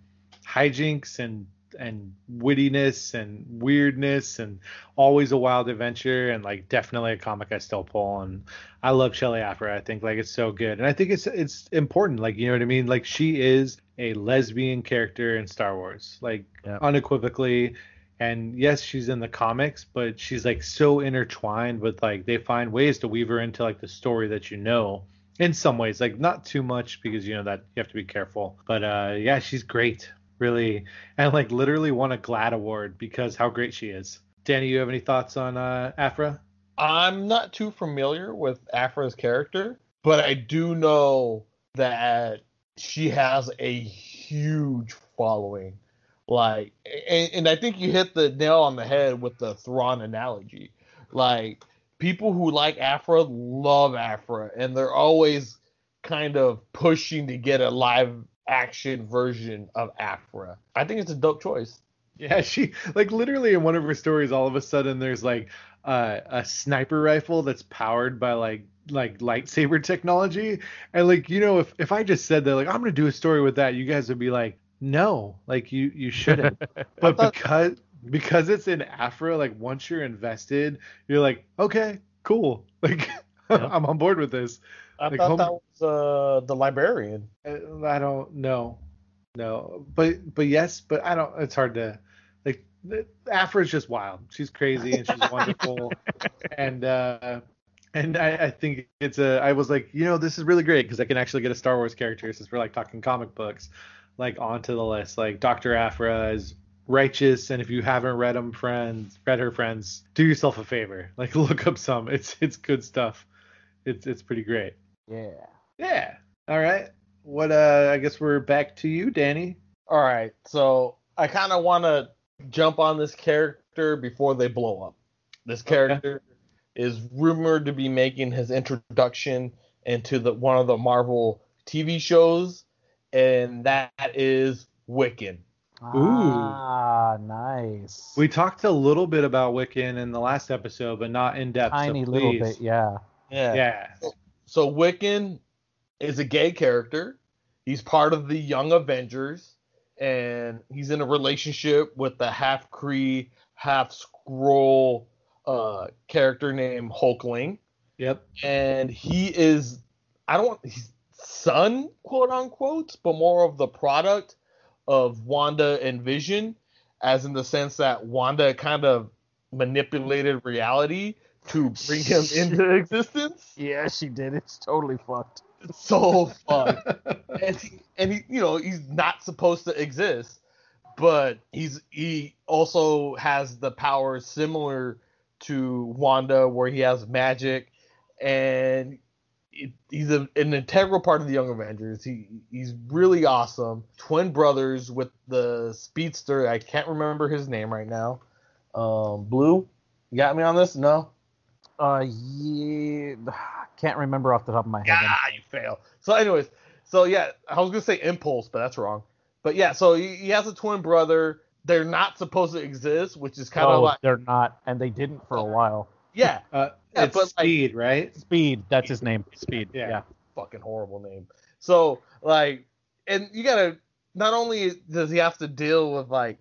hijinks and and wittiness and weirdness and always a wild adventure and like definitely a comic I still pull and I love Chelli Aphra. I think like it's so good. And I think it's it's important. Like you know what I mean? Like she is a lesbian character in Star Wars like Yeah. unequivocally. And yes she's in the comics but she's like so intertwined with like they find ways to weave her into like the story that you know in some ways. Like not too much because you know that you have to be careful. But uh yeah she's great really and like literally won a GLAAD award because how great she is danny you have any thoughts on uh Aphra I'm not too familiar with Aphra's character, but I do know that she has a huge following. Like, and, and I think you hit the nail on the head with the Thrawn analogy. Like, people who like Aphra love Aphra, and they're always kind of pushing to get a live action version of Aphra. I think it's a dope choice. yeah *laughs* she like literally in one of her stories all of a sudden there's like uh, a sniper rifle that's powered by like like lightsaber technology and like you know if if i just said that like i'm gonna do a story with that you guys would be like no like you you shouldn't *laughs* but thought- because because it's in Aphra like once you're invested you're like okay cool *laughs* like Yeah. i'm on board with this I Like thought home- that was uh, the librarian. Uh, I don't know, no, but but yes, but I don't. It's hard to like. the- Aphra's just wild. She's crazy and she's wonderful, *laughs* and uh, And I, I think it's a. I was like, you know, this is really great because I can actually get a Star Wars character since we're like talking comic books, like onto the list. Like Doctor Aphra is righteous, and if you haven't read them, friends, read her friends, do yourself a favor. Like *laughs* look up some. It's it's good stuff. It's it's pretty great. Yeah. Yeah. All right. What uh? I guess we're back to you, Danny. All right, so I kind of want to jump on this character before they blow up. This character is rumored to be making his introduction into the one of the Marvel TV shows, and that is Wiccan. Ooh. Ah, nice. We talked a little bit about Wiccan in the last episode, but not in depth. Tiny so little please. bit, yeah. Yeah. So Wiccan is a gay character. He's part of the Young Avengers, and he's in a relationship with the half Kree, half Skrull uh, character named Hulkling, Yep. and he is I don't want he's son quote unquote, but more of the product of Wanda and Vision, as in the sense that Wanda kind of manipulated reality to bring him *laughs* into existence. Yeah, she did. It's totally fucked. It's so fun. *laughs* and he, and he, you know, he's not supposed to exist, but he's he also has the powers similar to Wanda, where he has magic, and it, he's a, an integral part of the Young Avengers. He he's really awesome. Twin brothers with the speedster. I can't remember his name right now. Um, Blue, you got me on this? No. Uh, yeah, can't remember off the top of my head. Ah, you fail. So, anyways, so yeah, I was gonna say impulse, but that's wrong. But yeah, so he, he has a twin brother. They're not supposed to exist, which is kind of no, like they're not, and they didn't for a while. yeah, *laughs* Uh, Yeah, it's but, like- speed, right? Speed, that's his name. Speed. Yeah. Yeah. fucking horrible name. So like, and you gotta not only does he have to deal with like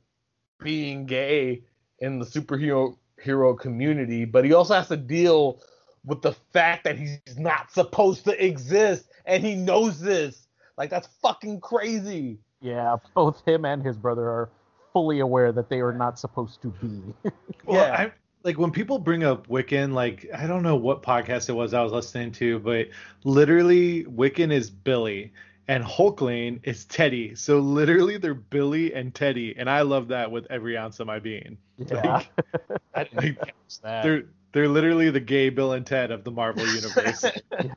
being gay in the superhero hero community, but he also has to deal with the fact that he's not supposed to exist, and he knows this. Like that's fucking crazy. Yeah, both him and his brother are fully aware that they are not supposed to be. *laughs* Well, Yeah. I, like when people bring up Wiccan, like I don't know what podcast it was I was listening to, but literally Wiccan is Billy and Hulkling is Teddy. So literally they're Billy and Teddy, and I love that with every ounce of my being. yeah. *laughs* I didn't Like, catch that. They're they're literally the gay Bill and Ted of the Marvel *laughs* universe,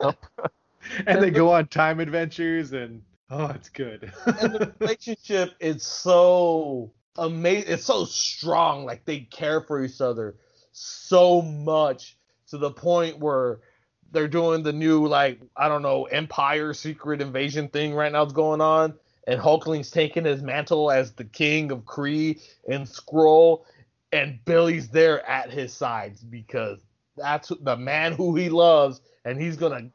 yep. and they go on time adventures, and oh, it's good. and the *laughs* relationship is so amazing. It's so strong. Like they care for each other so much to the point where they're doing the new like I don't know Empyre Secret Invasion thing right now. That's going on, and Hulkling's taking his mantle as the king of Kree and Skrull, and Billy's there at his sides because that's the man who he loves, and he's gonna.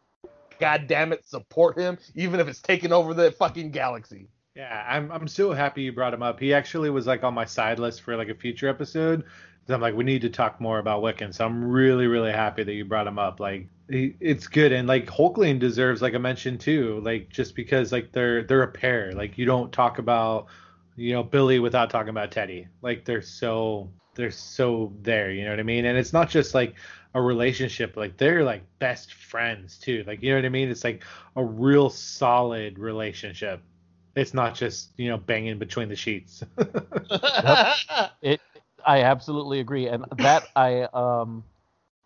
God damn it, support him, even if it's taking over the fucking galaxy. Yeah, I'm I'm so happy you brought him up. He actually was like on my side list for like a future episode. 'Cause I'm like, we need to talk more about Wiccan. So I'm really really happy that you brought him up. Like, it's good, and like Hulkling deserves like a mention too. Like just because like they're they're a pair. Like you don't talk about you know Billy without talking about Teddy. Like they're so they're so there. You know what I mean? And it's not just like a relationship. Like they're like best friends too. Like you know what I mean? It's like a real solid relationship. It's not just you know banging between the sheets. *laughs* It. I absolutely agree, and that I um,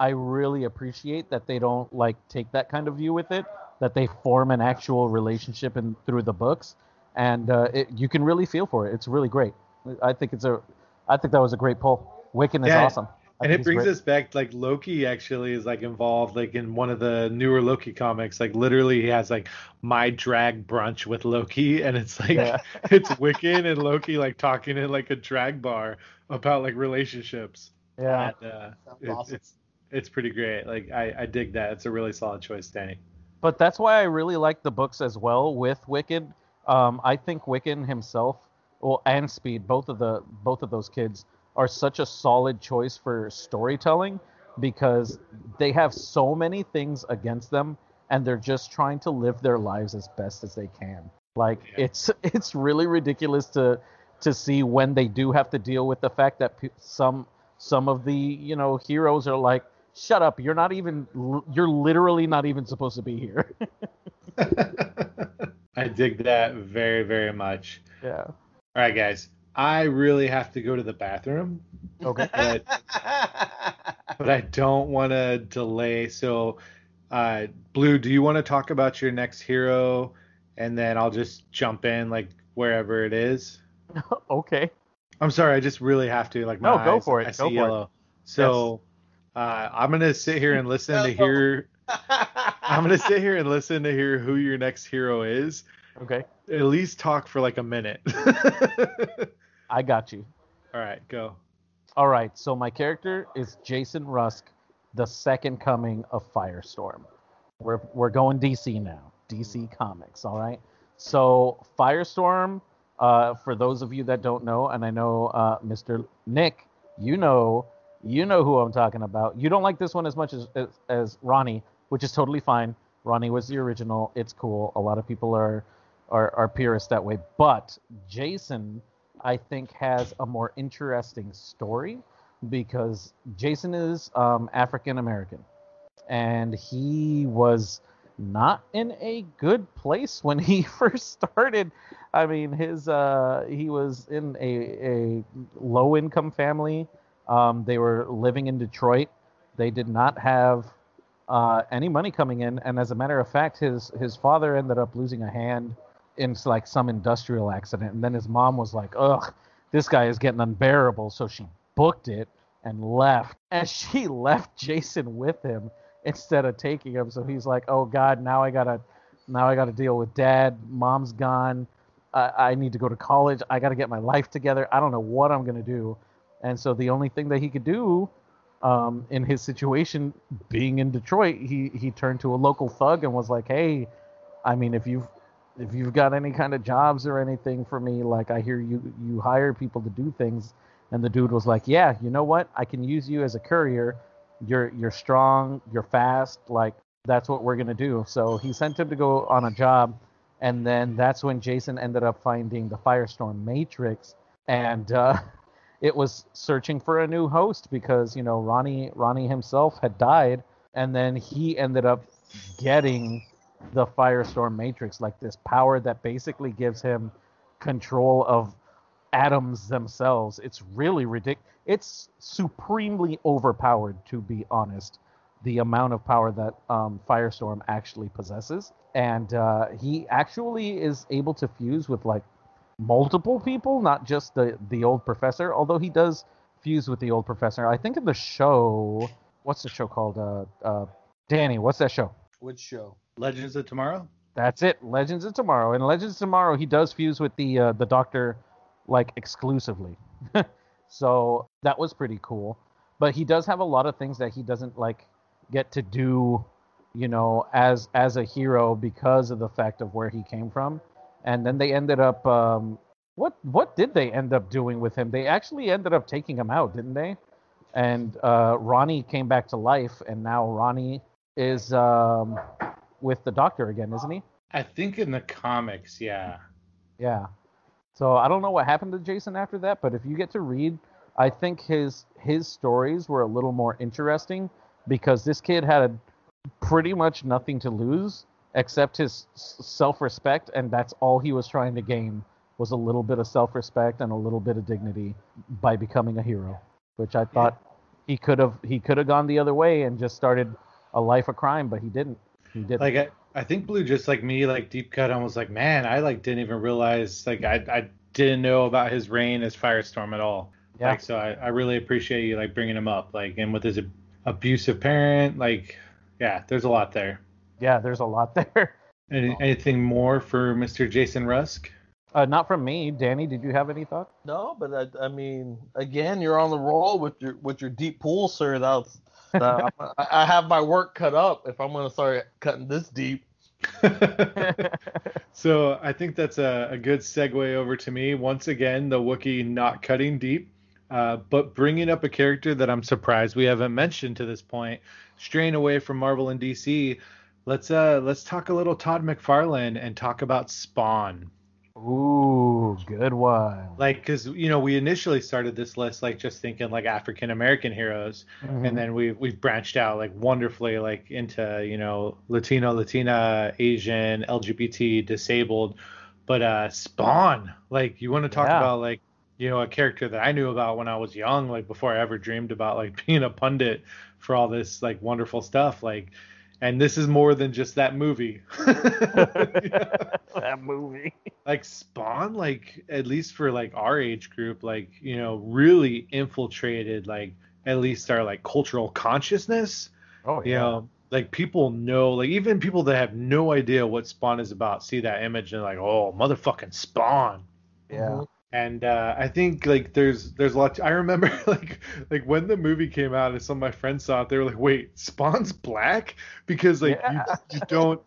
I really appreciate that they don't like take that kind of view with it. That they form an actual relationship and through the books, and uh, it, you can really feel for it. It's really great. I think it's a. I think that was a great pull. Wiccan is Yeah, awesome. I and it brings great. us back like Loki actually is like involved like in one of the newer Loki comics. Like literally he has like my drag brunch with Loki and it's like Yeah. *laughs* it's Wiccan and Loki like talking in like a drag bar about like relationships. Yeah. And, uh, it- awesome. it's it's pretty great. Like I, I dig that. It's a really solid choice, Danny. But that's why I really like the books as well with Wiccan. Um, I think Wiccan himself, well, and Speed, both of the both of those kids are such a solid choice for storytelling because they have so many things against them, and they're just trying to live their lives as best as they can. Like Yeah. it's *laughs* it's really ridiculous to to see when they do have to deal with the fact that pe- some some of the you know heroes are like shut up. You're not even. You're literally not even supposed to be here. *laughs* *laughs* I dig that very, very much. yeah. All right, guys. I really have to go to the bathroom, Okay. *laughs* but but I don't want to delay. So, uh, Blue, do you want to talk about your next hero, and then I'll just jump in like wherever it is. *laughs* okay. I'm sorry, I just really have to. Like, my No, go eyes, for it, I go see for it. yellow. So, uh, I'm gonna sit here and listen to hear. *laughs* I'm gonna sit here and listen to hear who your next hero is. Okay. At least talk for like a minute. *laughs* I got you. All right, go. All right. So my character is Jason Rusch, the second coming of Firestorm. We're we're going DC now. DC Comics. All right. So Firestorm. Uh, for those of you that don't know, and I know uh, Mr. Nick, you know, you know who I'm talking about. You don't like this one as much as, as as Ronnie, which is totally fine. Ronnie was the original. It's cool. A lot of people are are, are purists that way. But Jason, I think, has a more interesting story because Jason is um, African American, and he was not in a good place when he *laughs* first started. I mean, his uh, he was in a, a low income family. Um, they were living in Detroit. They did not have uh, any money coming in, and as a matter of fact, his his father ended up losing a hand in like some industrial accident, and then his mom was like, "Ugh, this guy is getting unbearable," so she booked it and left, and *laughs* she left Jason with him instead of taking him. So he's like, "Oh God, now I gotta, now I gotta deal with dad. Mom's gone. I, need to go to college. I gotta get my life together. I don't know what I'm gonna do." And so the only thing that he could do um, in his situation, being in Detroit, he he turned to a local thug and was like, "Hey, I mean, if you've if you've got any kind of jobs or anything for me, like I hear you you hire people to do things." And the dude was like, "Yeah, you know what? I can use you as a courier. You're you're strong, you're fast. Like that's what we're gonna do." So he sent him to go on a job, and then that's when Jason ended up finding the Firestorm Matrix, and uh, *laughs* it was searching for a new host because you know Ronnie Ronnie himself had died, and then he ended up getting the Firestorm Matrix, like this power that basically gives him control of atoms themselves. It's really ridiculous. It's supremely overpowered, to be honest. The amount of power that um, Firestorm actually possesses, and uh, he actually is able to fuse with like multiple people, not just the the old professor. Although he does fuse with the old professor. I think in the show, what's the show called? Uh, uh, Danny, what's that show? Which show? Legends of Tomorrow. That's it. Legends of Tomorrow. And Legends of Tomorrow, he does fuse with the uh, the Doctor, like exclusively. *laughs* so that was pretty cool. But he does have a lot of things that he doesn't like get to do, you know, as as a hero because of the fact of where he came from. And then they ended up. Um, what what did they end up doing with him? They actually ended up taking him out, didn't they? And uh, Ronnie came back to life, and now Ronnie is um, with the Doctor again, isn't he? I think in the comics, yeah. Yeah. So I don't know what happened to Jason after that, but if you get to read, I think his his stories were a little more interesting because this kid had pretty much nothing to lose except his self-respect, and that's all he was trying to gain was a little bit of self-respect and a little bit of dignity by becoming a hero, which I thought he could have he could have gone the other way and just started a life of crime, but he didn't. He didn't. Like I, I think Blue just like me, like deep cut and was like, man, I like didn't even realize like I I didn't know about his reign as Firestorm at all. Yeah. Like so I, I really appreciate you like bringing him up like and with his ab- abusive parent like yeah there's a lot there. yeah, there's a lot *laughs* there. Any, anything more for Mr. Jason Rusch? Uh, not from me, Danny. Did you have any thoughts? No, but I, I mean, again, you're on the roll with your with your deep pool, sir. That's that, I, I have my work cut up if I'm gonna start cutting this deep. *laughs* so I think that's a, a good segue over to me. Once again, the Wookiee not cutting deep, uh, but bringing up a character that I'm surprised we haven't mentioned to this point. Straying away from Marvel and DC, let's uh let's talk a little Todd McFarlane and talk about Spawn. Ooh, good one. Like, because you know, we initially started this list like just thinking like African American heroes, Mhm. and then we we've branched out like wonderfully like into you know Latino, Latina, Asian, LGBT, disabled, but uh Spawn. Like, you want to talk Yeah. about like you know a character that I knew about when I was young, like before I ever dreamed about like *laughs* being a pundit for all this like wonderful stuff, like. And this is more than just that movie. *laughs* that movie. like Spawn, like at least for like our age group, like you know, really infiltrated like at least our like cultural consciousness. Oh You know, like people know, like even people that have no idea what Spawn is about see that image and like, oh, motherfucking Spawn. Yeah. Mm-hmm. And uh, I think like there's there's a lot. I remember *laughs* like like when the movie came out and some of my friends saw it, they were like, "Wait, Spawn's black?" Because like Yeah. you, you don't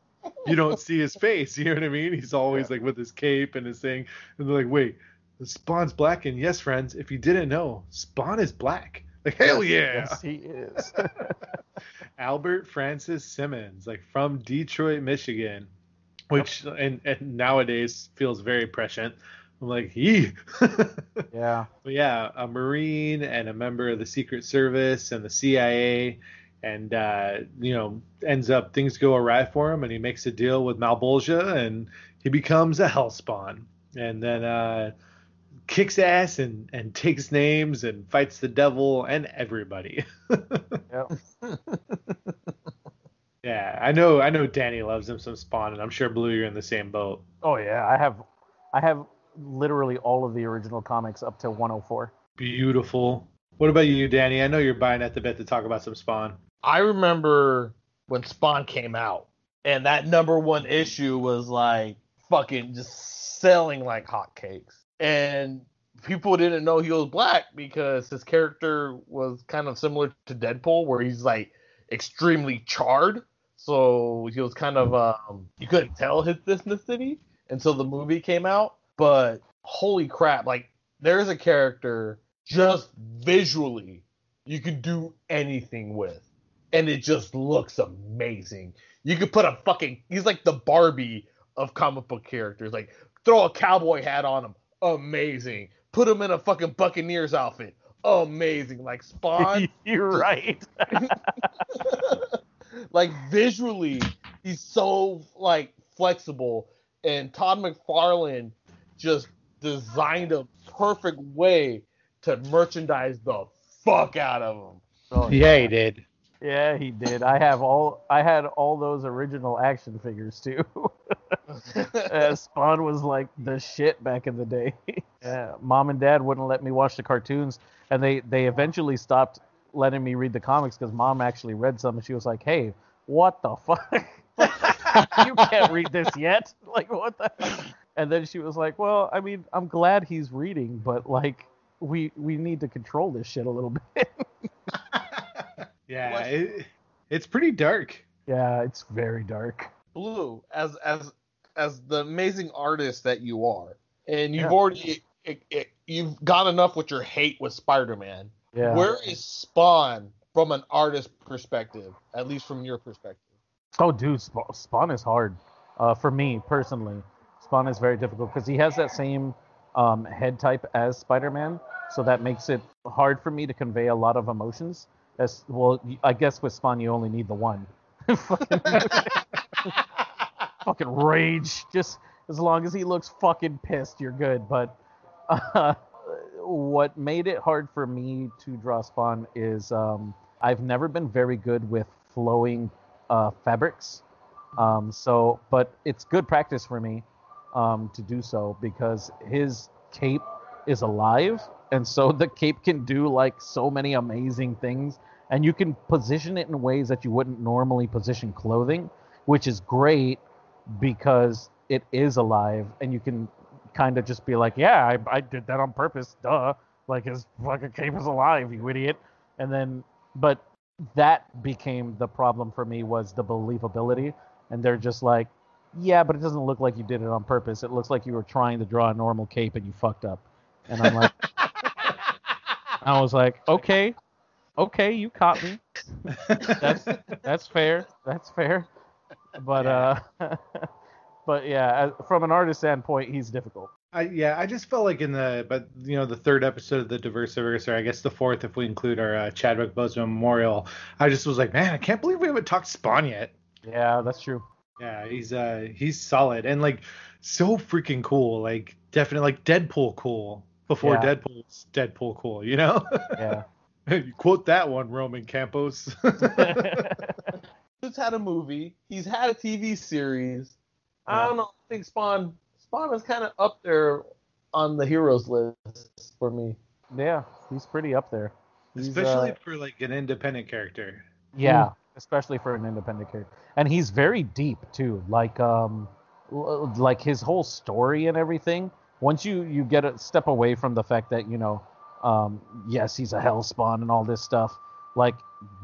you don't *laughs* see his face. You know what I mean? He's always like with his cape and his thing. And they're like, "Wait, Spawn's black?" And yes, friends, if you didn't know, Spawn is black. Like hell yeah! Yes, he is. *laughs* Albert Francis Simmons, like from Detroit, Michigan, which and, and nowadays feels very prescient. I'm like, he. *laughs* yeah. But yeah, a Marine and a member of the Secret Service and the CIA, and uh, you know, ends up things go awry for him, and he makes a deal with Malebolgia, and he becomes a Hellspawn, and then uh, kicks ass and and takes names and fights the devil and everybody. *laughs* Yep. yeah, I know, I know. Danny loves him some Spawn, and I'm sure Blue, you're in the same boat. Oh yeah, I have, I have literally all of the original comics up to 104. Beautiful. What about you, Danny? I know you're buying at the bit to talk about some Spawn. I remember when Spawn came out, and that number one issue was like fucking just selling like hotcakes. And people didn't know he was black because his character was kind of similar to Deadpool, where he's like extremely charred. So he was kind of um you couldn't tell his ethnicity until the movie came out. But holy crap, like there's a character just visually you can do anything with and it just looks amazing. You could put a fucking he's like the Barbie of comic book characters. Like throw a cowboy hat on him, amazing. Put him in a fucking Buccaneers outfit, amazing. Like Spawn, *laughs* You're right. *laughs* like visually, he's so like flexible. And Todd McFarlane just designed a perfect way to merchandise the fuck out of them. Oh, Yeah, he did. Yeah, he did. I have all. I had all those original action figures too. *laughs* uh, Spawn was like the shit back in the day. yeah, *laughs* mom and dad wouldn't let me watch the cartoons, and they they eventually stopped letting me read the comics because mom actually read some, and she was like, "Hey, what the fuck? *laughs* you can't read this yet. Like, what the?" And then she was like, "Well, I mean, I'm glad he's reading, but like, we we need to control this shit a little *laughs* bit." Yeah, it, it's pretty dark. yeah, it's very dark. Blue as as as the amazing artist that you are, and you've Yeah. already it, it, you've got enough with your hate with Spider-Man. Yeah. Where is Spawn from an artist perspective, at least from your perspective? Oh, dude, Sp- Spawn is hard. Uh, for me personally, Spawn is very difficult because he has that same um, head type as Spider-Man, so that makes it hard for me to convey a lot of emotions. As well, I guess with Spawn you only need the one. *laughs* fucking, rage. Just as long as he looks fucking pissed, you're good. But uh, what made it hard for me to draw Spawn is um, I've never been very good with flowing uh, fabrics. Um, so, but it's good practice for me um, to do so because his cape is alive, and so *laughs* the cape can do like so many amazing things, and you can position it in ways that you wouldn't normally position clothing, which is great because it is alive, and you can kind of just be like, yeah, I, I did that on purpose, duh. Like his fucking cape is alive, you idiot. And then, but that became the problem for me was the believability and they're just like yeah but it doesn't look like you did it on purpose it looks like you were trying to draw a normal cape and you fucked up and i'm like *laughs* i was like okay okay you caught me that's that's fair that's fair but uh *laughs* but yeah, from an artist standpoint, he's difficult. I, yeah, I just felt like in the but you know the third episode of the Diversiverse, or I guess the fourth if we include our uh, Chadwick Boseman memorial, I just was like, man, I can't believe we haven't talked Spawn yet. Yeah, that's true. Yeah, he's uh he's solid and like so freaking cool, like definitely like Deadpool cool before Yeah. Deadpool's Deadpool cool, you know? Yeah. *laughs* you quote that one, Roman Campos. *laughs* He's had a movie. He's had a TV series. I don't know. I think Spawn Spawn is kind of up there on the heroes list for me. yeah, he's pretty up there. He's, Especially uh, for like an independent character. Yeah, especially for an independent character, and he's very deep too. Like um, like his whole story and everything. Once you you get a step away from the fact that you know, um, yes, he's a hellspawn and all this stuff. Like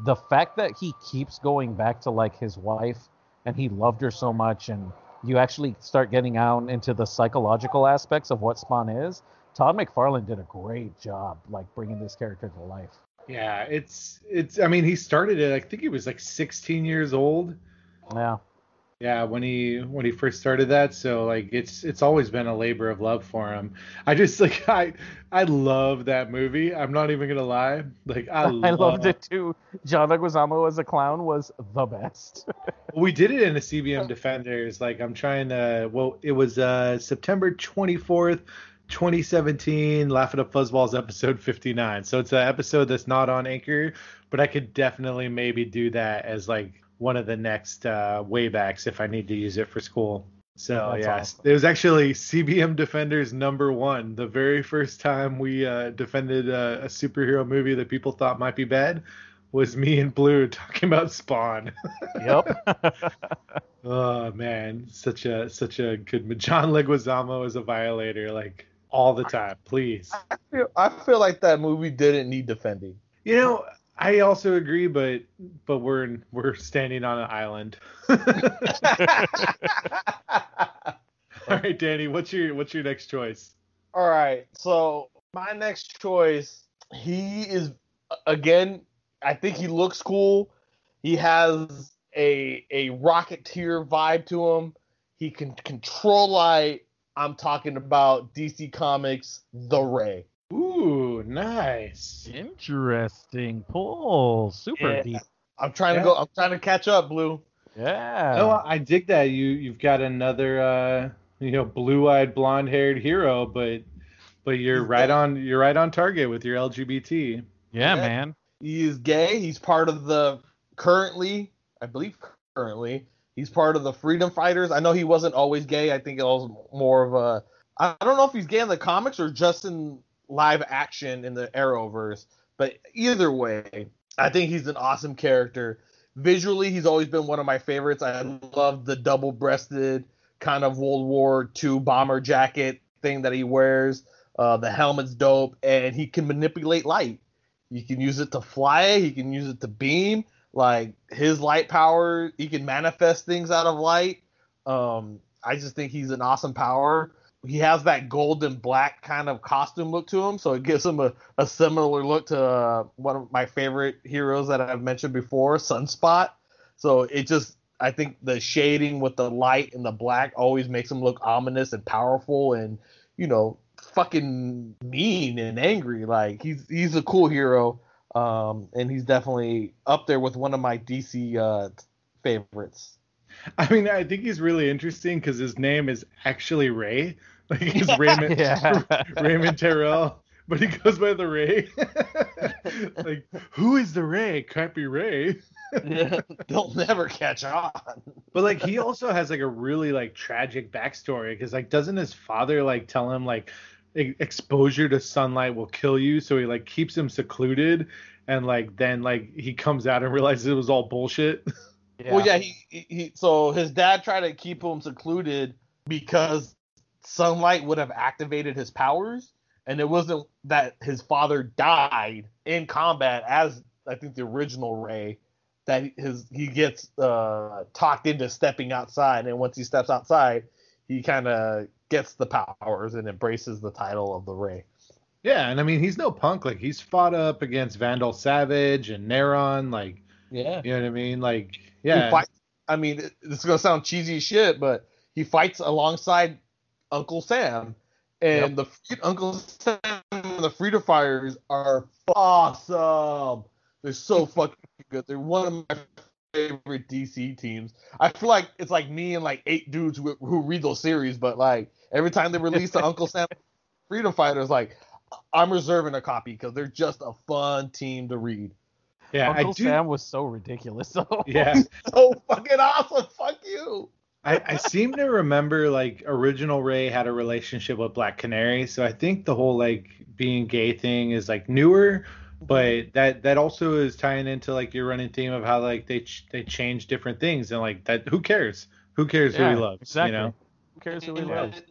the fact that he keeps going back to like his wife and he loved her so much, and you actually start getting out into the psychological aspects of what Spawn is. Todd McFarlane did a great job, like bringing this character to life. Yeah, it's it's I mean he started it I think he was like 16 years old. Yeah. Yeah, when he when he first started that, so like it's it's always been a labor of love for him. I just *laughs* like I I love that movie. I'm not even gonna lie. Like I, *laughs* I loved it too. John Leguizamo as a clown was the best. We did it in the CBM *laughs* Defenders. Like I'm trying to. Well, it was uh September 24th, 2017. Laugh It Up Fuzzballs episode 59. So it's an episode that's not on Anchor, but I could definitely maybe do that as like one of the next uh, waybacks if I need to use it for school. So That's yeah, awesome. it was actually CBM Defenders number one. The very first time we uh, defended uh, a superhero movie that people thought might be bad was me and Blue *laughs* talking about Spawn. yep. *laughs* *laughs* Oh man, such a such a good John Leguizamo is a violator like all the time. Please, I feel, I feel like that movie didn't need defending. you know I also agree, but but we're we're standing on an island. *laughs* all right, Danny, what's your what's your next choice? All right, so my next choice, he is again. I think he looks cool. He has a a rocketeer vibe to him. He can control light. I'm talking about DC Comics, The Ray. Ooh, nice. Interesting pull. Super Yeah. deep. I'm trying Yeah. to go. I'm trying to catch up, Blue. Yeah. No, I dig that you you've got another uh you know blue-eyed blonde-haired hero, but but you're right on you're right on target with your LGBT. yeah, Yeah. man. He is gay. He's part of the currently, I believe currently, he's part of the Freedom Fighters. I know he wasn't always gay. I think it was more of a. I don't know if he's gay in the comics or just in live action in the Arrowverse. But either way, I think he's an awesome character. Visually, he's always been one of my favorites. I love the double-breasted kind of World War II bomber jacket thing that he wears. Uh, the helmet's dope, and he can manipulate light. You can use it to fly. He can use it to beam. Like his light power, he can manifest things out of light. Um, I just think he's an awesome power. He has that gold and black kind of costume look to him, so it gives him a, a similar look to uh, one of my favorite heroes that I've mentioned before, Sunspot. So it just, I think the shading with the light and the black always makes him look ominous and powerful, and you know, fucking mean and angry. Like he's he's a cool hero, um, and he's definitely up there with one of my DC uh, favorites. I mean, I think he's really interesting because his name is actually Ray. *laughs* Like he's *laughs* Raymond Yeah. *laughs* Raymond Terrill, but he goes by the Ray. like, who is the Ray? Can't be Ray. They'll never catch on. But like, he also has like a really like tragic backstory because like, doesn't his father like tell him like exposure to sunlight will kill you? So he like keeps him secluded, and like then like he comes out and *laughs* realizes it was all bullshit. *laughs* Well, yeah, he, he, he so his dad tried to keep him secluded because sunlight would have activated his powers, and it wasn't that his father died in combat as I think the original Ray. That his he gets uh, talked into stepping outside, and once he steps outside, he kind of gets the powers and embraces the title of the Ray. Yeah, and I mean he's no punk. Like he's fought up against Vandal Savage and Neron. Like Yeah, you know what I mean? Like He yeah, fight- I mean, this is gonna sound cheesy as shit, but he fights alongside Uncle Sam, and the Uncle Sam and the Freedom Fighters are awesome. They're so *laughs* fucking good. They're one of my favorite DC teams. I feel like it's like me and like eight dudes who, who read those series, but like every time they *laughs* release the Uncle Sam Freedom Fighters, like I'm reserving a copy because they're just a fun team to read. Yeah, Uncle do... Sam was so ridiculous though. Yeah, *laughs* so fucking awesome. Fuck you. I, I seem to remember like original Ray had a relationship with Black Canary, so I think the whole like being gay thing is like newer, but that that also is tying into like your running theme of how like they ch- they change different things and like that who cares who cares yeah, who he loves exactly. you know who cares who he loves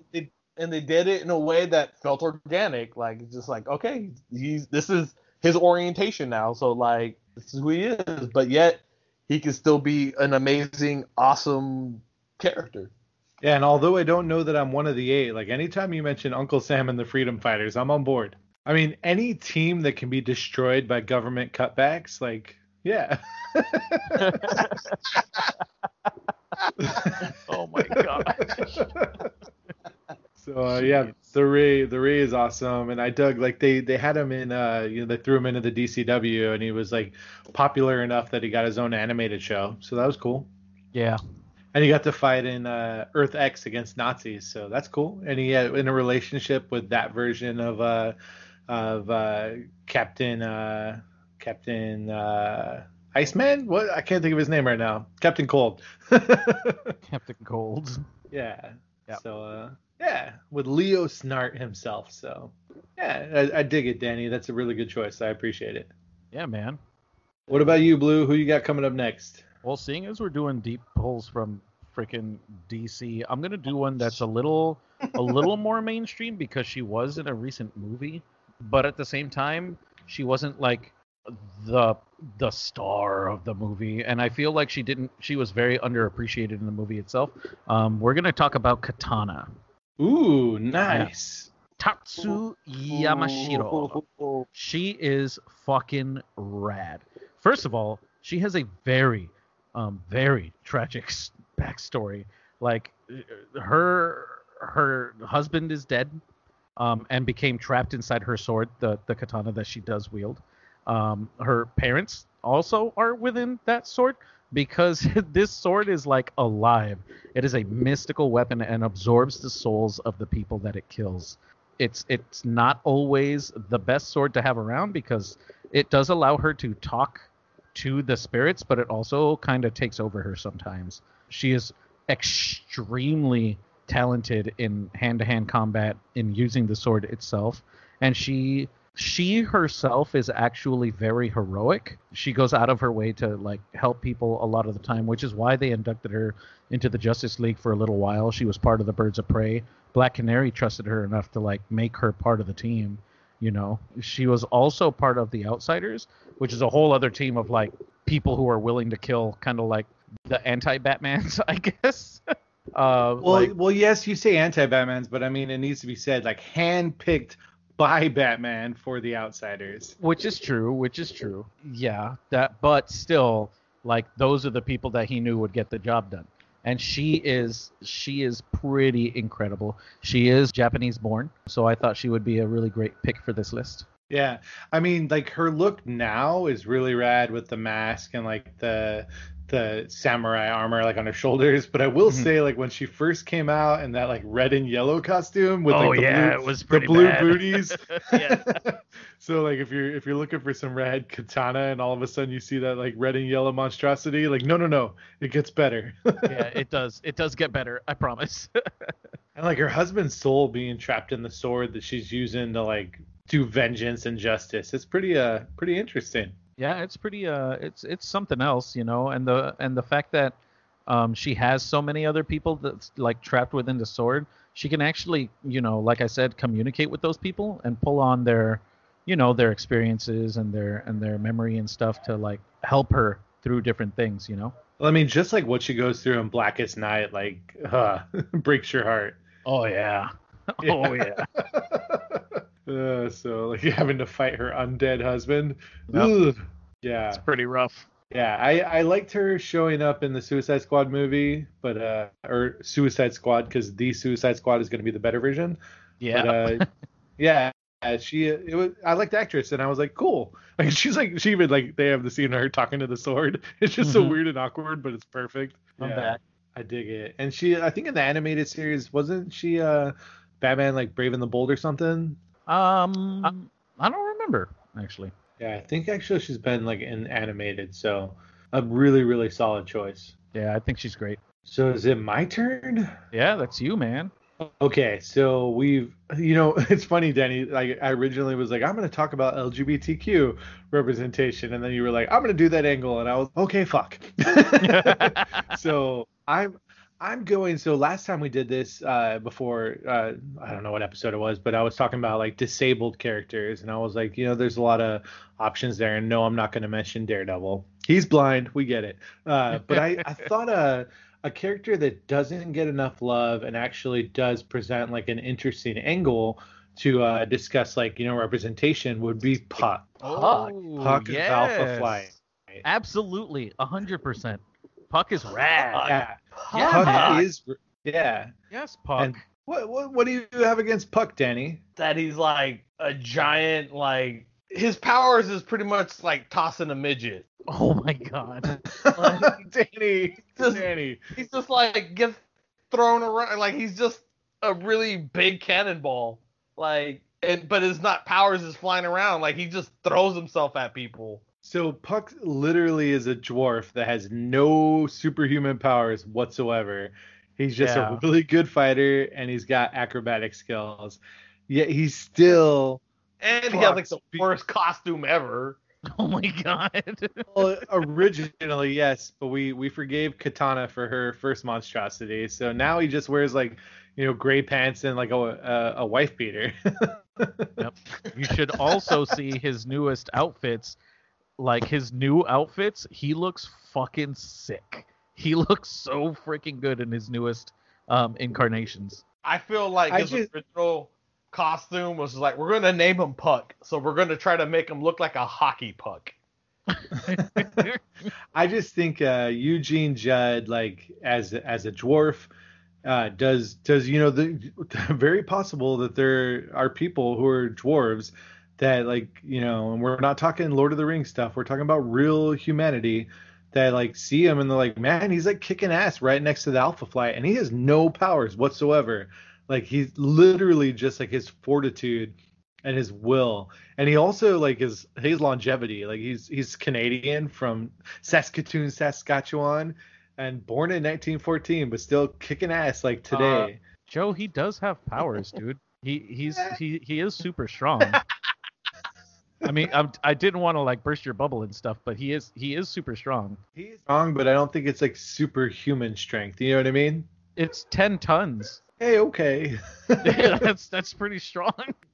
and they did it in a way that felt organic like just like okay he's this is his orientation now so like this is who he is but yet he can still be an amazing awesome character yeah and although i don't know that i'm one of the eight like anytime you mention uncle sam and the freedom fighters i'm on board I mean, any team that can be destroyed by government cutbacks, like, yeah. *laughs* *laughs* oh my god. *laughs* So uh, yeah, the Ray the Ray is awesome, and I dug like they they had him in uh you know they threw him into the DCW, and he was like popular enough that he got his own animated show, so that was cool. Yeah, and he got to fight in uh, Earth X against Nazis, so that's cool. And he had in a relationship with that version of uh of uh, Captain uh, Captain uh, Iceman. What I can't think of his name right now. Captain Cold. *laughs* Captain Cold. Yeah. Yep. So uh, yeah, with Leo Snart himself. So yeah, I, I dig it, Danny. That's a really good choice. I appreciate it. Yeah, man. What about you, Blue? Who you got coming up next? Well, seeing as we're doing deep pulls from freaking DC, I'm gonna do one that's a little *laughs* a little more mainstream because she was in a recent movie but at the same time, she wasn't like the the star of the movie and i feel like she didn't she was very underappreciated in the movie itself um we're gonna talk about katana ooh nice. Tatsu yamashiro. She is fucking rad. First of all she has a very um very tragic backstory. Like her her husband is dead um, and became trapped inside her sword, the, the katana that she does wield. Um, her parents also are within that sword because *laughs* this sword is like alive. It is a mystical weapon and absorbs the souls of the people that it kills. It's it's not always the best sword to have around because it does allow her to talk to the spirits, but it also kind of takes over her sometimes. She is extremely talented in hand-to-hand combat in using the sword itself and she she herself is actually very heroic. She goes out of her way to like help people a lot of the time which is why they inducted her into the justice league for a little while. She was part of the birds of prey. Black canary trusted her enough to like make her part of the team you know? She was also part of the outsiders which is a whole other team of like people who are willing to kill kind of like the anti-batmans *laughs* i guess. *laughs* Uh, well, like, well, yes, you say anti-Batman's, but I mean it needs to be said like handpicked by Batman for the outsiders. Which is true. Which is true. Yeah, that. But still, like those are the people that he knew would get the job done. And she is she is pretty incredible. She is Japanese born, so I thought she would be a really great pick for this list. Yeah, I mean, like her look now is really rad with the mask and like the the samurai armor like on her shoulders, but I will mm-hmm. say like when she first came out in that like red and yellow costume with oh, like the yeah, blue, it was the blue bad. booties. *laughs* *laughs* so like if you're if you're looking for some red katana and all of a sudden you see that like red and yellow monstrosity, like no no no, it gets better. *laughs* yeah, it does. It does get better. I promise. and like her husband's soul being trapped in the sword that she's using to like do vengeance and justice. It's pretty uh pretty interesting yeah, it's pretty uh it's it's something else, you know, and the and the fact that um she has so many other people that's like trapped within the sword, she can actually, you know, like I said, communicate with those people and pull on their you know, their experiences and their and their memory and stuff to like help her through different things, you know. Well, I mean, just like what she goes through in Blackest Night, like uh, *laughs* breaks your heart. Oh yeah. *laughs* Oh yeah. *laughs* Uh, so like *laughs* having to fight her undead husband. Yep. Yeah. It's pretty rough. Yeah, I, I liked her showing up in the Suicide Squad movie, but uh, or Suicide Squad because the Suicide Squad is going to be the better version. Yeah. But, uh, *laughs* yeah, uh, she it was I liked the actress and I was like cool. *laughs* Like she's like she even like they have the scene of her talking to the sword. It's just so Mhm. weird and awkward, but it's perfect. I'm Yeah, back. I dig it. And she I think in the animated series wasn't she uh Batman like Brave and the Bold or something? Um, I don't remember actually. Yeah, I think actually she's been like in animated, so a really really solid choice. Yeah, I think she's great. So is it my turn? Yeah, that's you, man. Okay, so we've, you know, *laughs* it's funny, Danny. Like I originally was like, I'm going to talk about LGBTQ representation, and then you were like, I'm going to do that angle, and I was okay, fuck. *laughs* *laughs* so I'm, I'm going. So last time we did this, uh, before, uh, I don't know what episode it was, but I was talking about like disabled characters, and I was like, you know, there's a lot of options there, and no, I'm not going to mention Daredevil. He's blind, we get it. Uh, but I, I *laughs* thought, uh a character that doesn't get enough love and actually does present like an interesting angle to uh, discuss like you know representation would be Puck. Puck. Puck is Alpha yes. Flight. Absolutely, hundred percent. Puck is rad. Yeah, Yeah, Puck is yeah. yes, Puck. And what, what what do you have against Puck, Danny? that he's like a giant like his powers is pretty much like tossing a midget. oh my god. *laughs* Danny, Just- Danny. He's just like gets thrown around like he's just a really big cannonball. Like and but his not powers is flying around like he just throws himself at people. So Puck literally is a dwarf that has no superhuman powers whatsoever. He's just Yeah. a really good fighter and he's got acrobatic skills. Yet he's still And he has like the Fuck. worst costume ever. *laughs* Oh my god. *laughs* well, originally yes, but we we forgave Katana for her first monstrosity. So now he just wears like you know gray pants and like a a, a wife beater. *laughs* Yep. You should also see his newest outfits. Like his new outfits, he looks fucking sick. He *laughs* looks so freaking good in his newest um, incarnations. I feel like I his just- original costume was like we're gonna name him Puck, so we're gonna try to make him look like a hockey puck. *laughs* I just think uh, Eugene Judd, like as as a dwarf, uh, does does you know the *laughs* very possible that there are people who are dwarves that like you know, and we're not talking Lord of the Rings stuff. We're talking about real humanity that like see him and they're like, man, he's like kicking ass right next to the Alpha Flight, and he has no powers whatsoever. Like he's literally just like his fortitude and his will and he also like his his longevity like he's he's canadian from saskatoon saskatchewan and born in 1914 but still kicking ass like uh, today Joe, he does have powers, dude. He he's *laughs* he he is super strong. *laughs* I mean, I'm, I didn't want to like burst your bubble and stuff, but he is he is super strong. he's strong but i don't think it's like superhuman strength you know what i mean It's ten tons. hey okay *laughs* Yeah, that's that's pretty strong.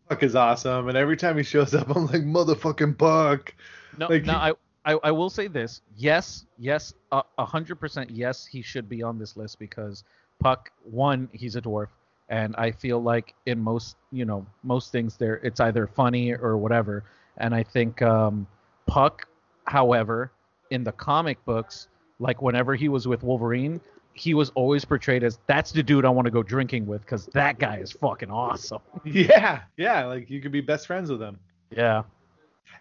Puck is awesome and every time he shows up i'm like motherfucking Puck No, Like, no, he- I, I I will say this. Yes, yes, a hundred percent. Yes, he should be on this list because Puck. One, he's a dwarf, and I feel like in most you know most things there it's either funny or whatever. And I think um, Puck, however, in the comic books, like whenever he was with Wolverine, he was always portrayed as that's the dude I want to go drinking with because that guy is fucking awesome. *laughs* yeah yeah like you could be best friends with him Yeah.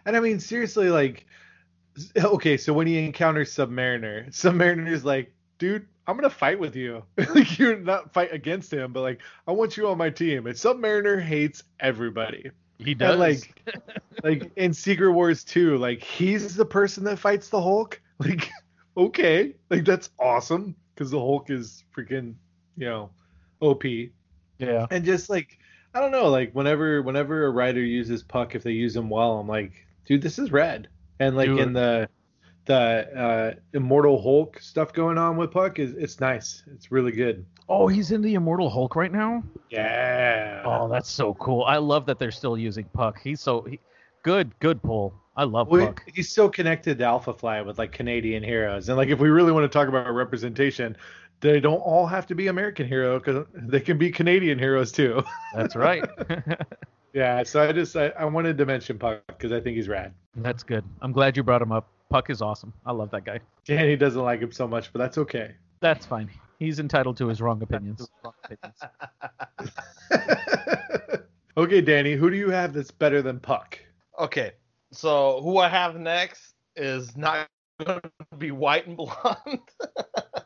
And I mean, seriously, like, okay, so when he encounters Submariner, Submariner's like, dude, I'm gonna fight with you. *laughs* like, you're not fight against him, but like, I want you on my team. And Submariner hates everybody. He does. And like, *laughs* like in Secret Wars 2, like, he's the person that fights the Hulk. *laughs* Like, okay, like that's awesome because the Hulk is freaking, you know, OP yeah. and just like I don't know, like whenever whenever a writer uses Puck, if they use him well, I'm like, dude, this is red. And like Dude. in the the uh, Immortal Hulk stuff going on with Puck is it's nice. It's really good. Oh, he's in the Immortal Hulk right now. Yeah. Oh, that's so cool. I love that they're still using Puck. He's so he, good. Good pull. I love Well, Puck. he's so connected to Alpha Flight with like Canadian heroes, and like if we really want to talk about representation, they don't all have to be American hero because they can be Canadian heroes too. That's right. *laughs* *laughs* yeah, so I just I, I wanted to mention Puck because I think he's rad. that's good. I'm glad you brought him up. Puck is awesome. I love that guy. Danny doesn't like him so much, but that's okay. That's fine. He's entitled to his wrong opinions. *laughs* okay, Danny, who do you have that's better than Puck? Okay, so who I have next is not going to be white and blonde,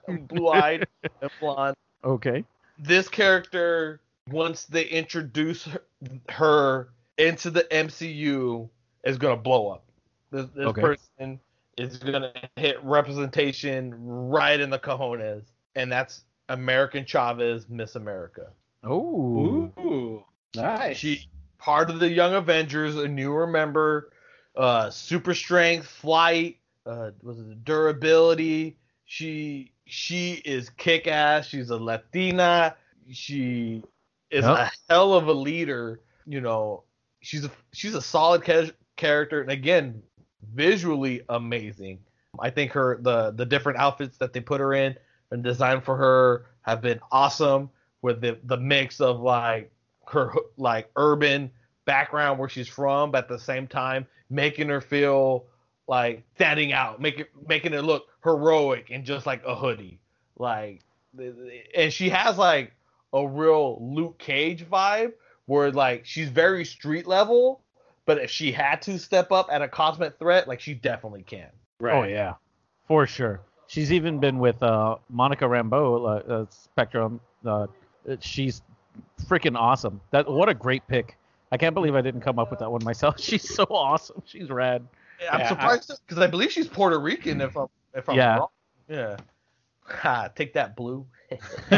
*laughs* blue-eyed and blonde. Okay. This character, once they introduce her, her into the MCU, is going to blow up. This, this Okay. person is going to hit representation right in the cojones, and that's American Chavez, Miss America. Oh. Ooh, nice. She part of the Young Avengers, a newer member, uh, super strength, flight, uh, was it durability? She she is kick ass. She's a Latina. She is Yep. a hell of a leader. You know, she's a she's a solid ca- character, and again, visually amazing. I think her the the different outfits that they put her in and designed for her have been awesome with the the mix of like her like urban background where she's from, but at the same time making her feel like standing out, making making it look heroic and just like a hoodie. Like, the- the- and she has like a real Luke Cage vibe where like she's very street level, but if she had to step up at a cosmic threat, like she definitely can. right. Oh yeah, for sure. She's even been with uh, Monica Rambeau, uh, uh, Spectrum. Uh, she's freaking awesome. That what a great pick. I can't believe I didn't come up with that one myself. *laughs* She's so awesome. She's rad. I'm Yeah, surprised because I believe she's Puerto Rican. If I'm if I'm Yeah. wrong. Yeah. Ha, take that blue. *laughs*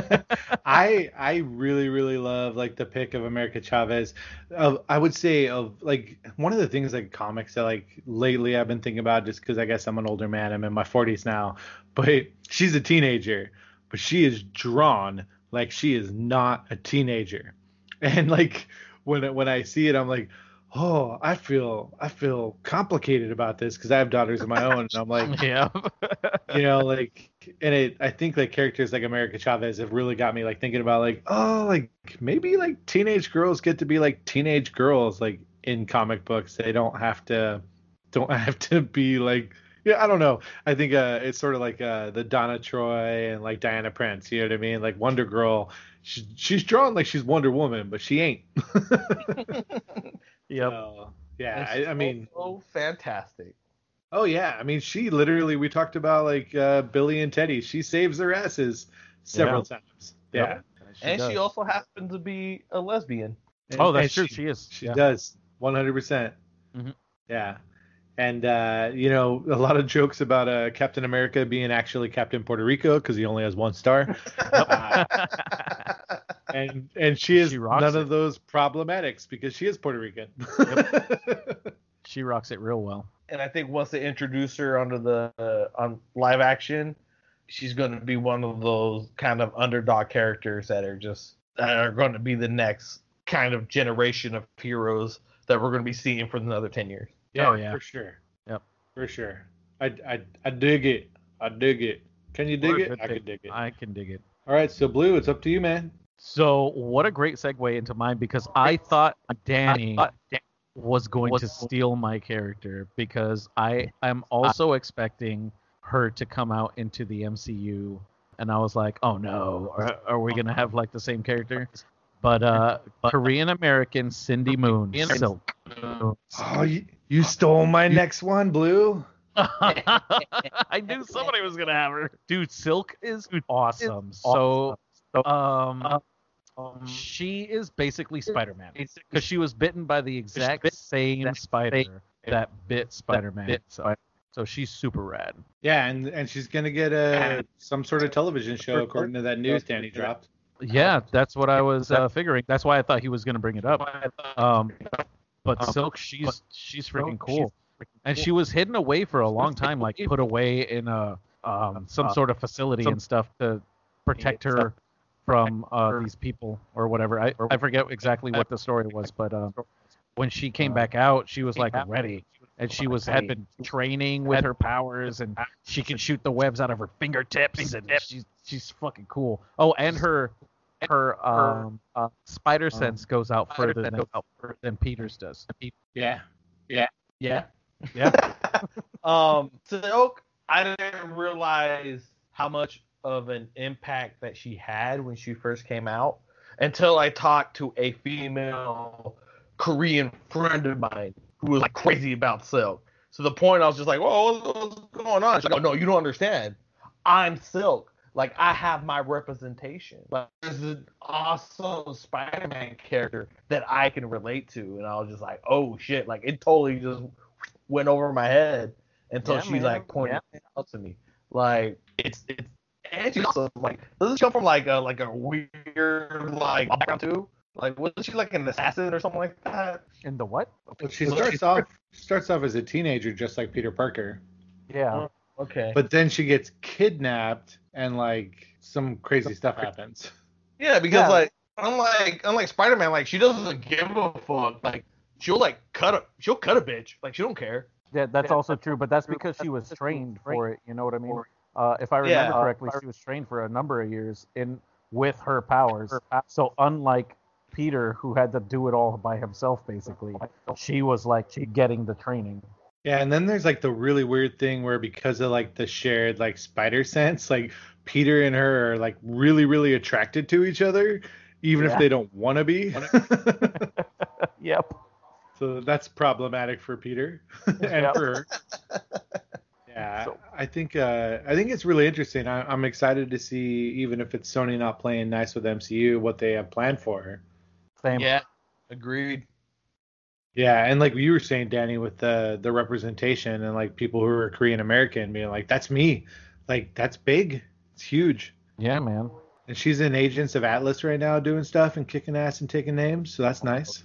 I I really really love like the pick of America Chavez. Uh, I would say of like one of the things like comics that like lately I've been thinking about just because I guess I'm an older man. I'm in my 40s now, but she's a teenager, but she is drawn like she is not a teenager, *laughs* and like when when I see it, I'm like. Oh, I feel I feel complicated about this because I have daughters of my own, and I'm like, *laughs* yeah. you know like and it i think like characters like america chavez have really got me like thinking about like oh like maybe like teenage girls get to be like teenage girls like in comic books they don't have to don't *laughs* have to be like yeah i don't know i think uh it's sort of like uh the donna troy and like diana prince you know what i mean like wonder girl she's she's drawn like she's wonder woman but she ain't *laughs* *laughs* Yep. So, yeah I, I mean so fantastic. Oh yeah, I mean she literally we talked about like uh, Billy and Teddy. She saves their asses several times. Yeah, Yep. and does. she also happens to be a lesbian. And- Oh, that's true. She, She is. she yeah. does 100. percent Mhm. Yeah, and uh, you know a lot of jokes about uh, Captain America being actually Captain Puerto Rico because he only has one star. *laughs* Uh, and and she is She none it. of those problematics because she is Puerto Rican. *laughs* she rocks it real well. And I think once they introduce her onto the uh, on live action, she's going to be one of those kind of underdog characters that are just that are going to be the next kind of generation of heroes that we're going to be seeing for another ten years. Yeah, Oh, yeah. for sure. Yep. For sure. I, I, I dig it. I dig it. Can you dig What it? I pick. can dig it. I can dig it. All right, so Blue, it's up to you, man. So what a great segue into mine because I thought Danny was going to steal my character because I am also expecting her to come out into the MCU and I was like, oh no, are, are we gonna have like the same character? But uh, Korean American Cindy Moon, Silk. Oh, you, you stole my next one, Blue. *laughs* I knew somebody was gonna have her. Dude, Silk is awesome. So, um, she is basically Spider-Man because she was bitten by the exact same spider that bit Spider-Man. So, so she's super rad. Yeah, and and she's gonna get a some sort of television show according to that news Danny dropped. Yeah, that's what I was uh, figuring. That's why I thought he was gonna bring it up. Um, but Silk, she's she's freaking cool, and she was hidden away for a long time, like put away in a um, some sort of facility and stuff to protect her from uh, these people or whatever. I I forget exactly what the story was, but uh, when she came back out, she was like ready, and she was had been training with her powers, and she can shoot the webs out of her fingertips, and she's she's fucking cool. Oh, and her her um uh, spider sense goes out further than than Peter's does. Yeah. Yeah. Yeah. Yeah. *laughs* um, Silk, I didn't realize how much of an impact that she had when she first came out until I talked to a female Korean friend of mine who was like crazy about Silk. So the point I was just like, "Whoa, what's, going on?" She's like, "Oh no, you don't understand. I'm Silk. Like I have my representation. Like there's an awesome Spider-Man character that I can relate to." And I was just like, "Oh shit!" Like it totally just went over my head until Yeah, she man. like pointed Yeah. out to me. Like it's it's and she's also like doesn't she come from like a like a weird like background too? Like wasn't she like an assassin or something like that? In the what? Well, she Well, starts she's- off starts off as a teenager, just like Peter Parker, Yeah. Oh, okay. but then she gets kidnapped and like some crazy stuff happens. Yeah, because Yeah. like unlike unlike Spider Man, like she doesn't give a fuck. Like she'll like cut a she'll cut a bitch. Like she don't care. Yeah, that's also true, but that's because she was trained for it. You know what I mean? Uh, if I remember Yeah. correctly, she was trained for a number of years in with her powers. So unlike Peter, who had to do it all by himself, basically, she was like she getting the training. Yeah, and then there's like the really weird thing where because of like the shared like spider sense, like Peter and her are like really really attracted to each other, even if they don't want to be. *laughs* *laughs* yep. so that's problematic for Peter *laughs* and Yep. for her. Yeah, So- I think uh, I think it's really interesting. I, I'm excited to see, even if it's Sony not playing nice with MCU, what they have planned for her. Same. Yeah. Agreed. Yeah, and like you were saying, Danny, with the the representation and like people who are Korean American being like, "That's me," like that's big, it's huge. Yeah, man. And she's in Agents of Atlas right now, doing stuff and kicking ass and taking names, so that's nice.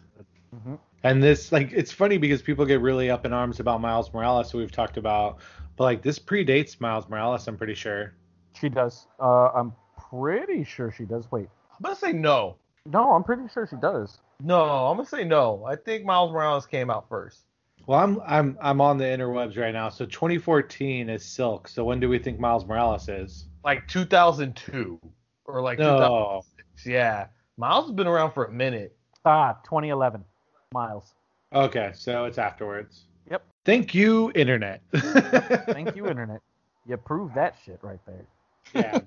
hmm And this, like, it's funny because people get really up in arms about Miles Morales, who we've talked about, but like this predates Miles Morales, I'm pretty sure. She does. Uh, I'm pretty sure she does. Wait. I'm gonna say no. No, I'm pretty sure she does. No, I'm gonna say no. I think Miles Morales came out first. Well, I'm I'm I'm on the interwebs right now. So 2014 is Silk. So when do we think Miles Morales is? Like 2002 or like No. 2006. Yeah. Miles has been around for a minute. Ah, 2011. Miles. Okay, so it's afterwards. Yep. Thank you, internet. *laughs* Thank you, internet. You proved that shit right there. yeah.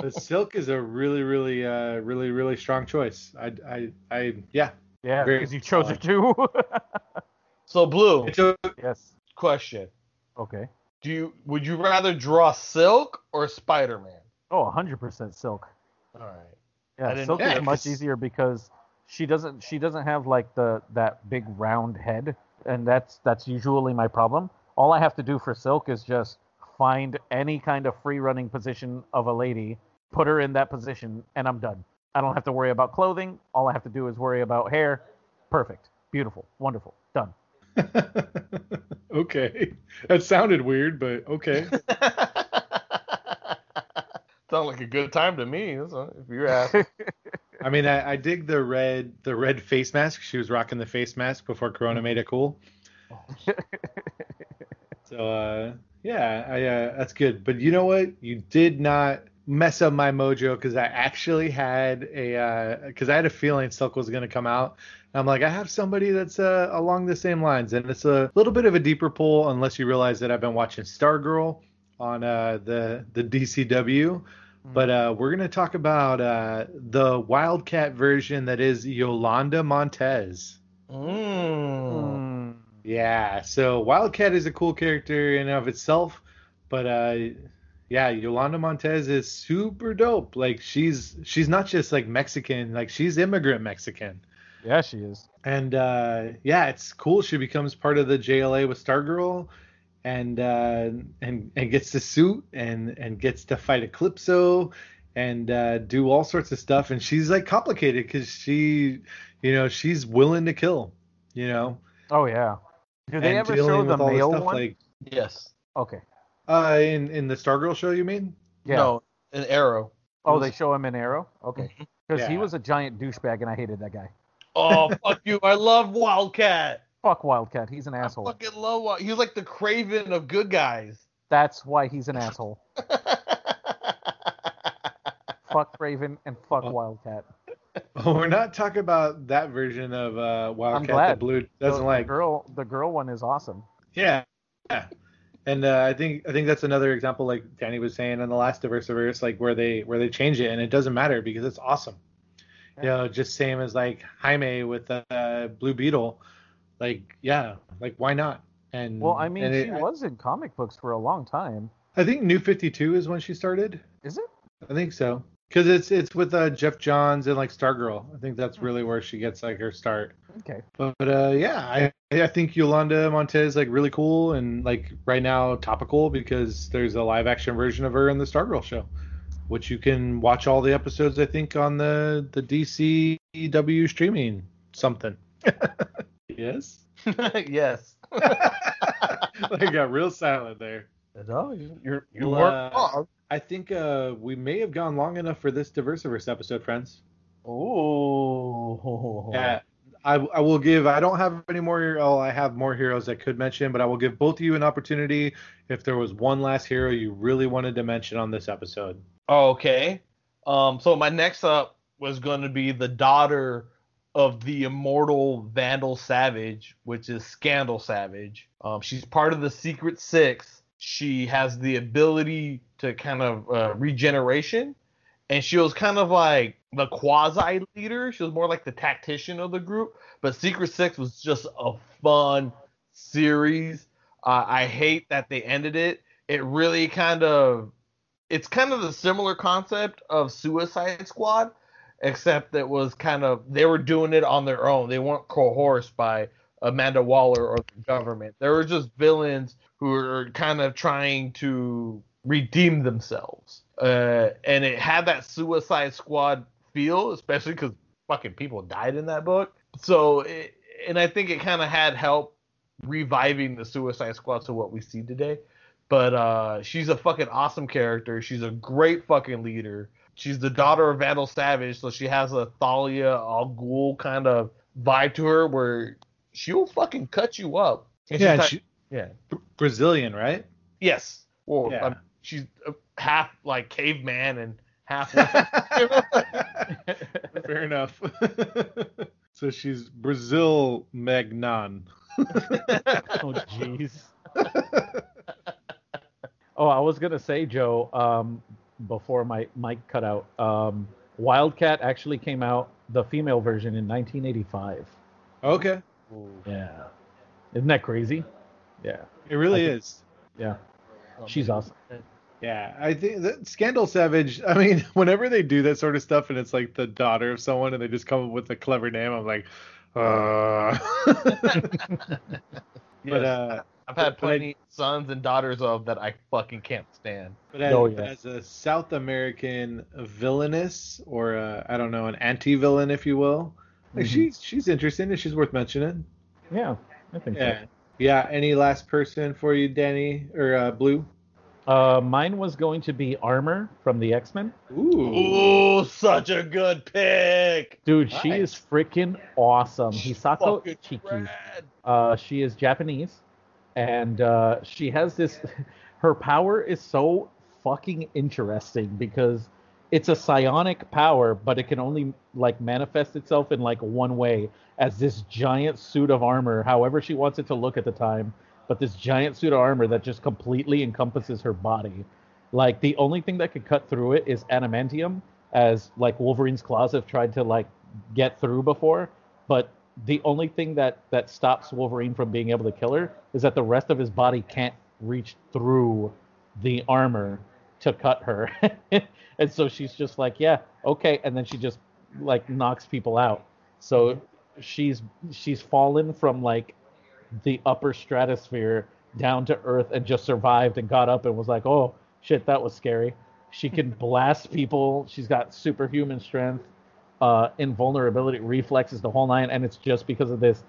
The Silk is a really, really, uh, really, really strong choice. I, I, I, yeah. Yeah, because you chose it too. *laughs* So Blue, It's a, yes. question. Okay. Do you would you rather draw Silk or Spider-Man? Oh, 100% Silk. All right. Yeah, Silk Yeah, is much easier because she doesn't she doesn't have like the that big round head, and that's that's usually my problem. All I have to do for Silk is just find any kind of free running position of a lady, put her in that position, and I'm done. I don't have to worry about clothing. All I have to do is worry about hair. Perfect. Beautiful. Wonderful. Done. *laughs* okay. That sounded weird, but okay. *laughs* *laughs* Sound like a good time to me, if you're asked. I mean, I, I dig the red, the red face mask. She was rocking the face mask before Corona made it cool. So, uh, yeah, I, uh, that's good. But you know what? You did not mess up my mojo because I actually had a, because I had a feeling Silk was going to come out. I'm like, I have somebody that's uh, along the same lines, and it's a little bit of a deeper pull, unless you realize that I've been watching Stargirl on uh, the the DCW. But uh, we're going to talk about uh, the Wildcat version that is Yolanda Montez. Mm. Yeah, so Wildcat is a cool character in and of itself, but uh yeah, Yolanda Montez is super dope. Like she's she's not just like Mexican, like she's immigrant Mexican. Yeah, she is. And uh yeah, it's cool she becomes part of the JLA with Stargirl and uh and and gets the suit and and gets to fight Eclipso and uh do all sorts of stuff and she's like complicated cuz she you know, she's willing to kill, you know. Oh yeah. Do they and ever dealing show the with all this male stuff, one? like Yes. okay. Uh, in in the Stargirl show, you mean? Yeah. No, an arrow. Oh, they show him in Arrow. Okay. Because he was a giant douchebag, and I hated that guy. Oh *laughs* fuck you! I love Wildcat. Fuck Wildcat. He's an I asshole. fucking love Wild. He like the Kraven of good guys. That's why he's an asshole. *laughs* fuck Kraven and fuck Oh. Wildcat. Oh, *laughs* we're not talking about that version of uh, Wildcat glad. that Blue doesn't the, like. The girl, the girl one is awesome. Yeah, yeah. And uh, I think I think that's another example, like Danny was saying in the last Diversiverse, like where they where they change it and it doesn't matter because it's awesome. You know, just same as like Jaime with uh, Blue Beetle, like yeah, like why not? And Well, I mean, she it- was in comic books for a long time. I think New Fifty Two is when she started. Is it? I think so. Because it's it's with uh, Geoff Johns and like Stargirl. I think that's really where she gets like her start. Okay. But, but uh, yeah, I I think Yolanda Montez like really cool and like right now topical because there's a live action version of her in the Stargirl show, which you can watch all the episodes I think on the the DCW streaming something. *laughs* *laughs* yes. *laughs* yes. I got real silent there. No, you- you're you Well, weren't uh, wrong. I think uh, we may have gone long enough for this Diversiverse episode, friends. Oh. Yeah, I, I will give. I don't have any more. Oh, I have more heroes I could mention, but I will give both of you an opportunity if there was one last hero you really wanted to mention on this episode. Okay. Um. So my next up was going to be the daughter of the immortal Vandal Savage, which is Scandal Savage. Um. She's part of the Secret Six. She has the ability to kind of uh, regeneration, and she was kind of like the quasi leader. She was more like the tactician of the group. But Secret Six was just a fun series. Uh, I hate that they ended it. It really kind of it's kind of the similar concept of Suicide Squad, except that was kind of they were doing it on their own. They weren't coerced by Amanda Waller or the government. They were just villains who were kind of trying to redeem themselves. Uh, and it had that Suicide Squad feel, especially because fucking people died in that book. So, it, and I think it kind of had help reviving the Suicide Squad to what we see today. But uh, she's a fucking awesome character. She's a great fucking leader. She's the daughter of Vandal Savage, so she has a Talia Al Ghul kind of vibe to her where she'll fucking cut you up. And yeah, she's and ti- she, yeah. Brazilian, right? Yes. Well, Yeah. um, she's uh, half like caveman and half. *laughs* Fair enough. *laughs* so she's Brazil Magnon. *laughs* Oh, jeez. oh, I was gonna say, Joe. Um, before my mic cut out, um, Wildcat actually came out the female version in 1985. okay, Yeah. Isn't that crazy? Yeah. it really I is. Yeah. She's awesome. Yeah, I think that Scandal Savage. I mean, *laughs* whenever they do that sort of stuff, and it's like the daughter of someone, and they just come up with a clever name, I'm like, uh. *laughs* but uh, I've had I- plenty sons and daughters of that I fucking can't stand. but as, Oh, yeah. as a South American villainess, or I I don't know, an anti-villain, if you will, like Mhm. she's she's interesting and she's worth mentioning. Yeah, I think Yeah, yeah. Any last person for you, Danny or uh, Blue? Uh, mine was going to be Armor from the X Men. Ooh. Ooh, such a good pick. Dude, she is freaking awesome. Hisako Fucking Chiki. rad. Uh, she is Japanese, and uh, she has this. *laughs* Her power is so fucking interesting because it's a psionic power, but it can only like manifest itself in like one way as this giant suit of armor, however she wants it to look at the time. But this giant suit of armor that just completely encompasses her body. Like the only thing that could cut through it is adamantium, as like Wolverine's claws have tried to like get through before. But the only thing that that stops Wolverine from being able to kill her is that the rest of his body can't reach through the armor to cut her. *laughs* and so she's just like, yeah, okay, and then she just like knocks people out. So she's she's fallen from like the upper stratosphere down to earth and just survived and got up and was like, "Oh, shit, that was scary." She can *laughs* blast people. She's got superhuman strength, uh, invulnerability, reflexes, the whole nine, and it's just because of this,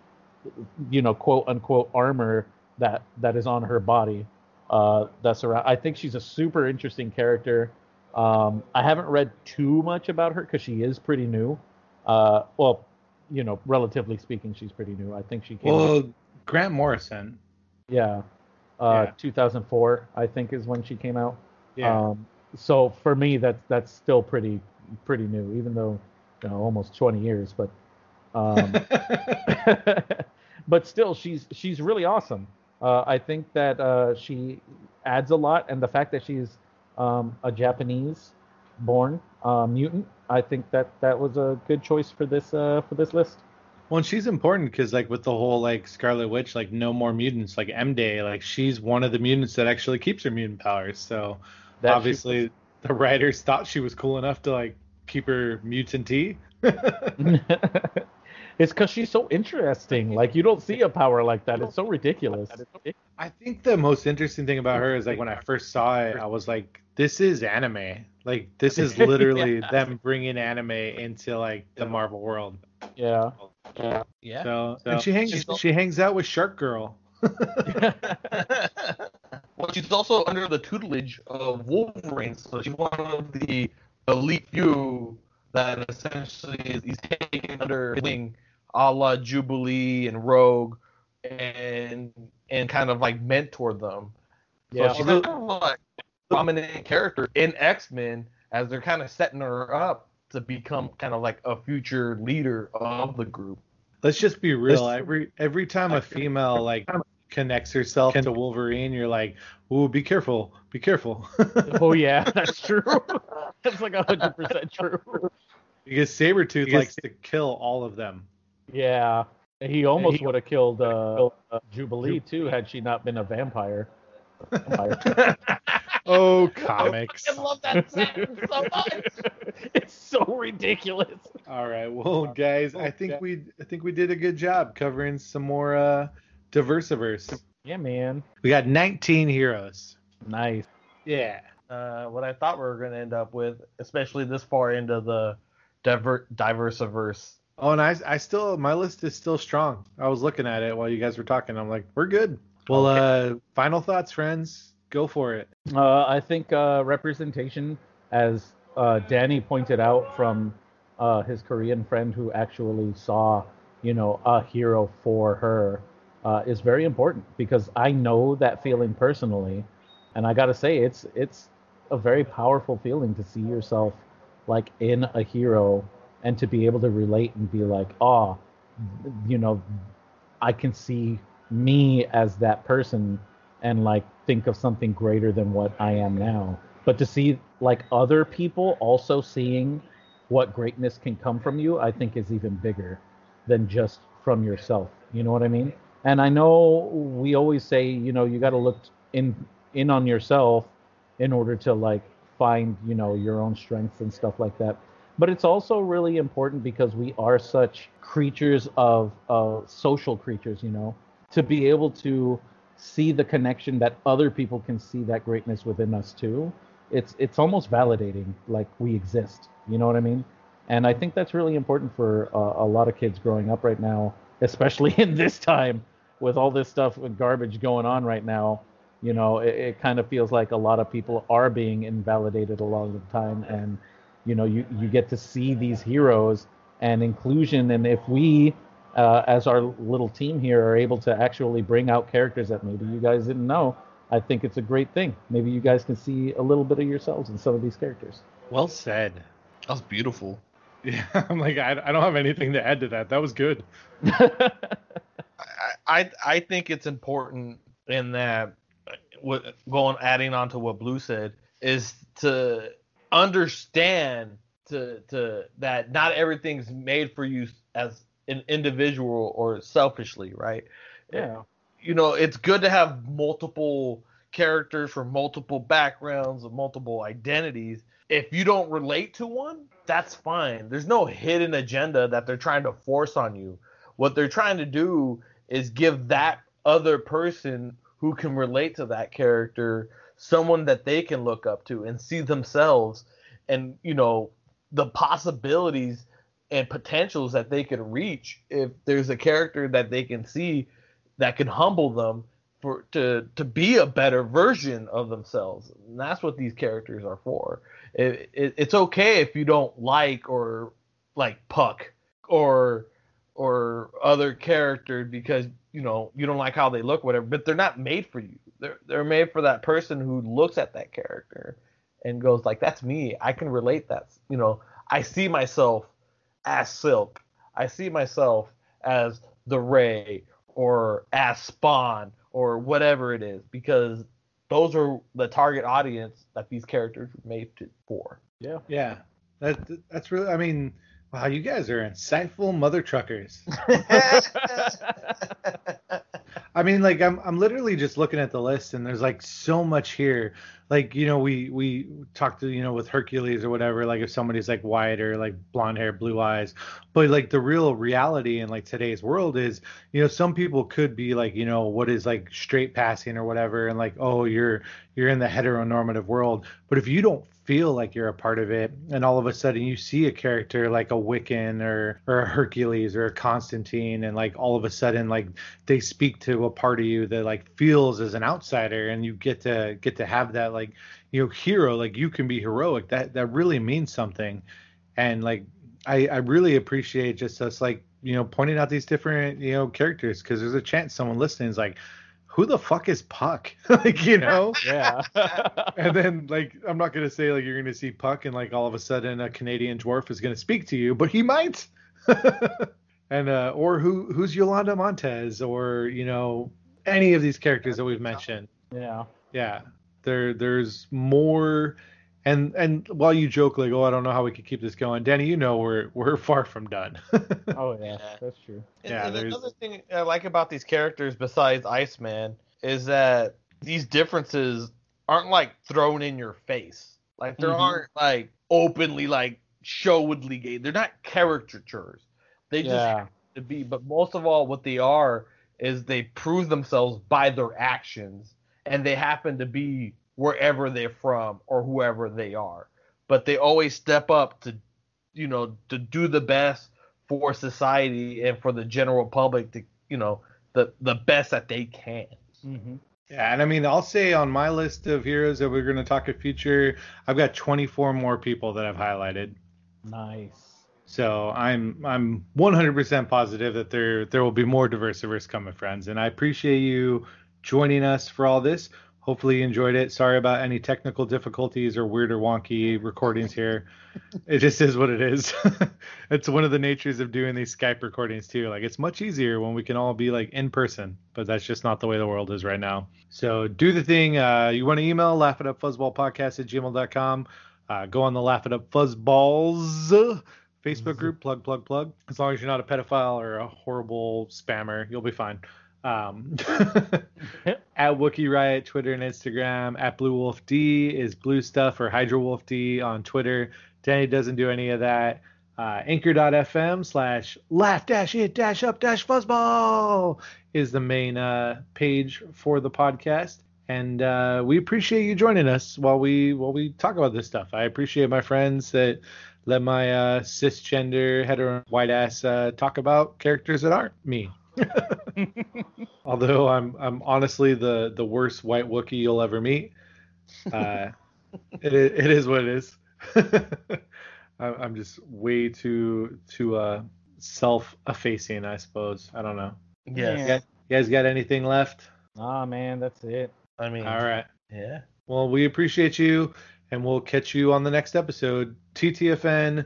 you know, quote unquote armor that that is on her body. Uh, that's around. I think she's a super interesting character. Um, I haven't read too much about her because she is pretty new. Uh, well, you know, relatively speaking, she's pretty new. I think she came. out- Well, Grant Morrison. yeah. Uh, Yeah. 2004, I think, is when she came out. Yeah. Um, so for me, that's that's still pretty pretty new, even though you know almost 20 years. But um, *laughs* *laughs* but still, she's she's really awesome. Uh, I think that uh, she adds a lot, and the fact that she's um, a Japanese-born uh, mutant, I think that that was a good choice for this uh, for this list. Well, and she's important because like with the whole like Scarlet Witch, like no more mutants, like M Day, like she's one of the mutants that actually keeps her mutant powers. So That she- obviously the writers thought she was cool enough to like keep her mutanty. *laughs* it's because she's so interesting. Like you don't see a power like that. It's so ridiculous. I think the most interesting thing about her is like when I first saw it, I was like, this is anime. Like this is *laughs* literally Yeah. them bringing anime into like the Marvel world. Yeah. Yeah. So, So- and she hangs She's she hangs out with Shark Girl. *laughs* well, she's also under the tutelage of Wolverine, so she's one of the elite few that essentially is he's taken under his wing, a la Jubilee and Rogue, and and kind of like mentor them. Yeah. So she's kind of like a prominent character in X Men as they're kind of setting her up to become kind of like a future leader of the group. Let's just be real. Let's- Every every time a female like connects herself to Wolverine, you're like, "Ooh, be careful, be careful," oh yeah, *laughs* that's true. that's like hundred percent true. because Sabretooth Because- likes to kill all of them. Yeah. He almost He- would have killed uh, Jubilee too had she not been a vampire. vampire. *laughs* Oh, comics. I love that sentence so much. *laughs* it's so ridiculous. All right, well, guys, I think we I think we did a good job covering some more uh Diversiverse. Yeah, man. We got 19 heroes. Nice. Yeah. uh, what I thought we were going to end up with, especially this far into the diver- Diversiverse. Oh, and I, I still my list is still strong. I was looking at it while you guys were talking. I'm like, we're good. Well, uh, final thoughts, friends. Go for it. Uh, I think uh, representation, as uh, Danny pointed out from uh, his Korean friend who actually saw, you know, a hero for her, uh, is very important because I know that feeling personally, and I gotta say it's it's a very powerful feeling to see yourself like in a hero and to be able to relate and be like, oh, you know, I can see me as that person and like think of something greater than what I am now. But to see like other people also seeing what greatness can come from you, I think is even bigger than just from yourself. You know what I mean? And I know we always say, you know, you got to look in in on yourself in order to like find, you know, your own strengths and stuff like that. But it's also really important because we are such creatures of uh, social creatures, you know, to be able to see the connection that other people can see that greatness within us too. It's it's almost validating, like we exist. You know what I mean? And I think that's really important for uh, a lot of kids growing up right now, especially *laughs* in this time with all this stuff with garbage going on right now. You know, it, it kind of feels like a lot of people are being invalidated a lot of the time, and you know, you you get to see these heroes and inclusion, and if we uh, as our little team here are able to actually bring out characters that maybe you guys didn't know, I think it's a great thing. Maybe you guys can see a little bit of yourselves in some of these characters. Well said. That was beautiful. *laughs* Yeah, I'm like, I, I don't have anything to add to that. That was good. *laughs* I, I think it's important in that what going adding on to what Blue said is to understand to to that not everything's made for you as an individual or selfishly, right? yeah. you know, it's good to have multiple characters from multiple backgrounds and multiple identities. If you don't relate to one, that's fine. There's no hidden agenda that they're trying to force on you. What they're trying to do is give that other person who can relate to that character someone that they can look up to and see themselves and, you know, the possibilities and potentials that they could reach if there's a character that they can see that can humble them for to to be a better version of themselves. And that's what these characters are for. It, it, it's okay if you don't like or like Puck or or other character because you know you don't like how they look, whatever. But they're not made for you. They're they're made for that person who looks at that character and goes like, "That's me. I can relate. That you know, I see myself as Silk. I see myself as the Ray or as Spawn or whatever it is because those are the target audience that these characters were made to, for. Yeah. Yeah, that that's really. I mean, wow, you guys are insightful mother truckers. *laughs* I mean, like I'm I'm literally just looking at the list, and there's like so much here. Like you know, we we talked to you know with Hercules or whatever. Like if somebody's like white or like blonde hair, blue eyes, but like the real reality in like today's world is, you know, some people could be like you know what is like straight passing or whatever, and like oh you're you're in the heteronormative world. But if you don't feel like you're a part of it and all of a sudden you see a character like a Wiccan or or a Hercules or a Constantine and like all of a sudden like they speak to a part of you that like feels as an outsider and you get to get to have that like you know hero like you can be heroic. That that really means something. And like I I really appreciate just us like you know pointing out these different you know characters because there's a chance someone listening is like who the fuck is Puck? *laughs* like, you know? Yeah. *laughs* and then like I'm not gonna say like you're gonna see Puck and like all of a sudden a Canadian dwarf is gonna speak to you, but he might. *laughs* and uh or who who's Yolanda Montez or, you know, any of these characters that we've mentioned. yeah. Yeah. There there's more and and while you joke like, oh I don't know how we could keep this going, Danny, you know we're we're far from done. *laughs* Oh yeah, that's true. And, Yeah, and there's- another thing I like about these characters besides Iceman is that these differences aren't like thrown in your face. Like they Mhm. aren't like openly like showedly gay. They're not caricatures. They just Yeah. happen to be. But most of all, what they are is they prove themselves by their actions, and they happen to be wherever they're from or whoever they are. But they always step up to, you know, to do the best for society and for the general public to, you know, the the best that they can. hmm Yeah, and I mean, I'll say on my list of heroes that we're going to talk in future, I've got 24 more people that I've highlighted. Nice. So I'm I'm 100% positive that there there will be more Diversiverse coming, friends. And I appreciate you joining us for all this. Hopefully you enjoyed it. Sorry about any technical difficulties or weird or wonky recordings here. It just is what it is. *laughs* it's one of the natures of doing these Skype recordings too. Like it's much easier when we can all be like in person, but that's just not the way the world is right now. So do the thing. Uh, you want to email laugh it up fuzzballpodcast at gmail.com. Uh, go on the laugh it up fuzzballs Facebook group, plug, plug, plug. As long as you're not a pedophile or a horrible spammer, you'll be fine. Um, *laughs* *laughs* at Wookiee Riot, Twitter and Instagram. At Blue Wolf D is Blue Stuff or Hydro Wolf D on Twitter. Danny doesn't do any of that. Uh, anchor.fm slash laugh dash it dash up dash fuzzball is the main uh, page for the podcast. And uh, we appreciate you joining us while we while we talk about this stuff. I appreciate my friends that let my uh, cisgender hetero white ass uh, talk about characters that aren't me. *laughs* Although I'm I'm honestly the the worst white Wookiee you'll ever meet. Uh, it it is what it is. *laughs* I- I'm just way too too uh, self effacing, I suppose. I don't know. Yes. You guys, you guys got anything left? Ah man, that's it. I mean, All right. yeah. Well, we appreciate you, and we'll catch you on the next episode. TTFN,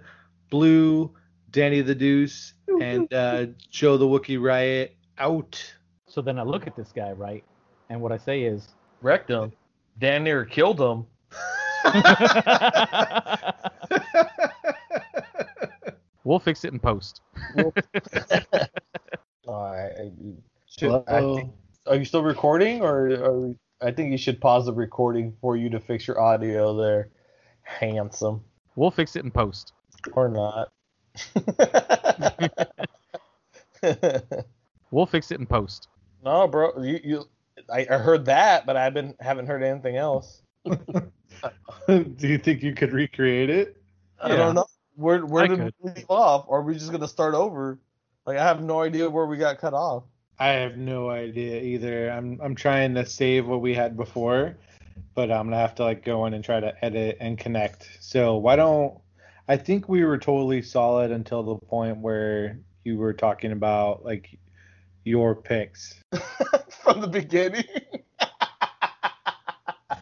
Blue, Danny the Deuce, and uh, *laughs* Joe the Wookiee Riot out. So then I look at this guy, right? And what I say is, Wrecked him. Damn near killed him. *laughs* we'll fix it in post. *laughs* All right. Should, I think, are you still recording, or, or I think you should pause the recording for you to fix your audio there, handsome, We'll fix it in post. or not? *laughs* We'll fix it in post. no, bro. You you. I, I heard that, but I've been haven't heard anything else. *laughs* Do you think you could recreate it? I Yeah. don't know. Where where I did could. we leave off? Or are we just gonna start over? Like I have no idea where we got cut off. I have no idea either. I'm I'm trying to save what we had before, but I'm gonna have to like go in and try to edit and connect. So why don't I think we were totally solid until the point where you were talking about like your picks. *laughs* From the beginning.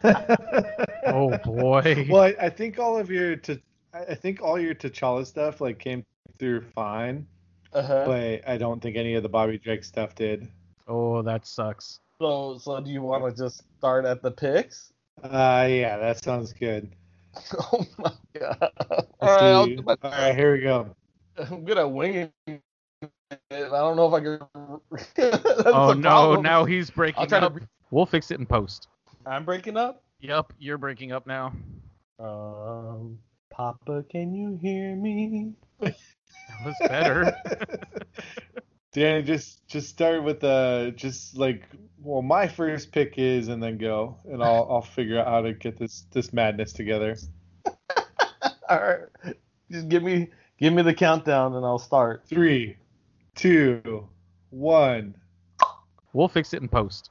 *laughs* Oh boy. well, I, I think all of your to I I think all your T'Challa stuff like came through fine, Uh-huh. but I don't think any of the Bobby Drake stuff did. Oh, that sucks. So, so do you want to just start at the picks? Uh, yeah, that sounds good. *laughs* Oh my god! All right, I'll do- do my- all right, here we go. I'm good at winging it. I don't know if I can. *laughs* Oh the no, problem. now he's breaking up. to. We'll fix it in post. I'm breaking up. Yep, you're breaking up now. Um, Papa, can you hear me? That was better. *laughs* Danny, just just start with uh just like well my first pick is and then go and I'll *laughs* I'll figure out how to get this this madness together. *laughs* All right, just give me give me the countdown and I'll start. Three, two, one. we'll fix it in post.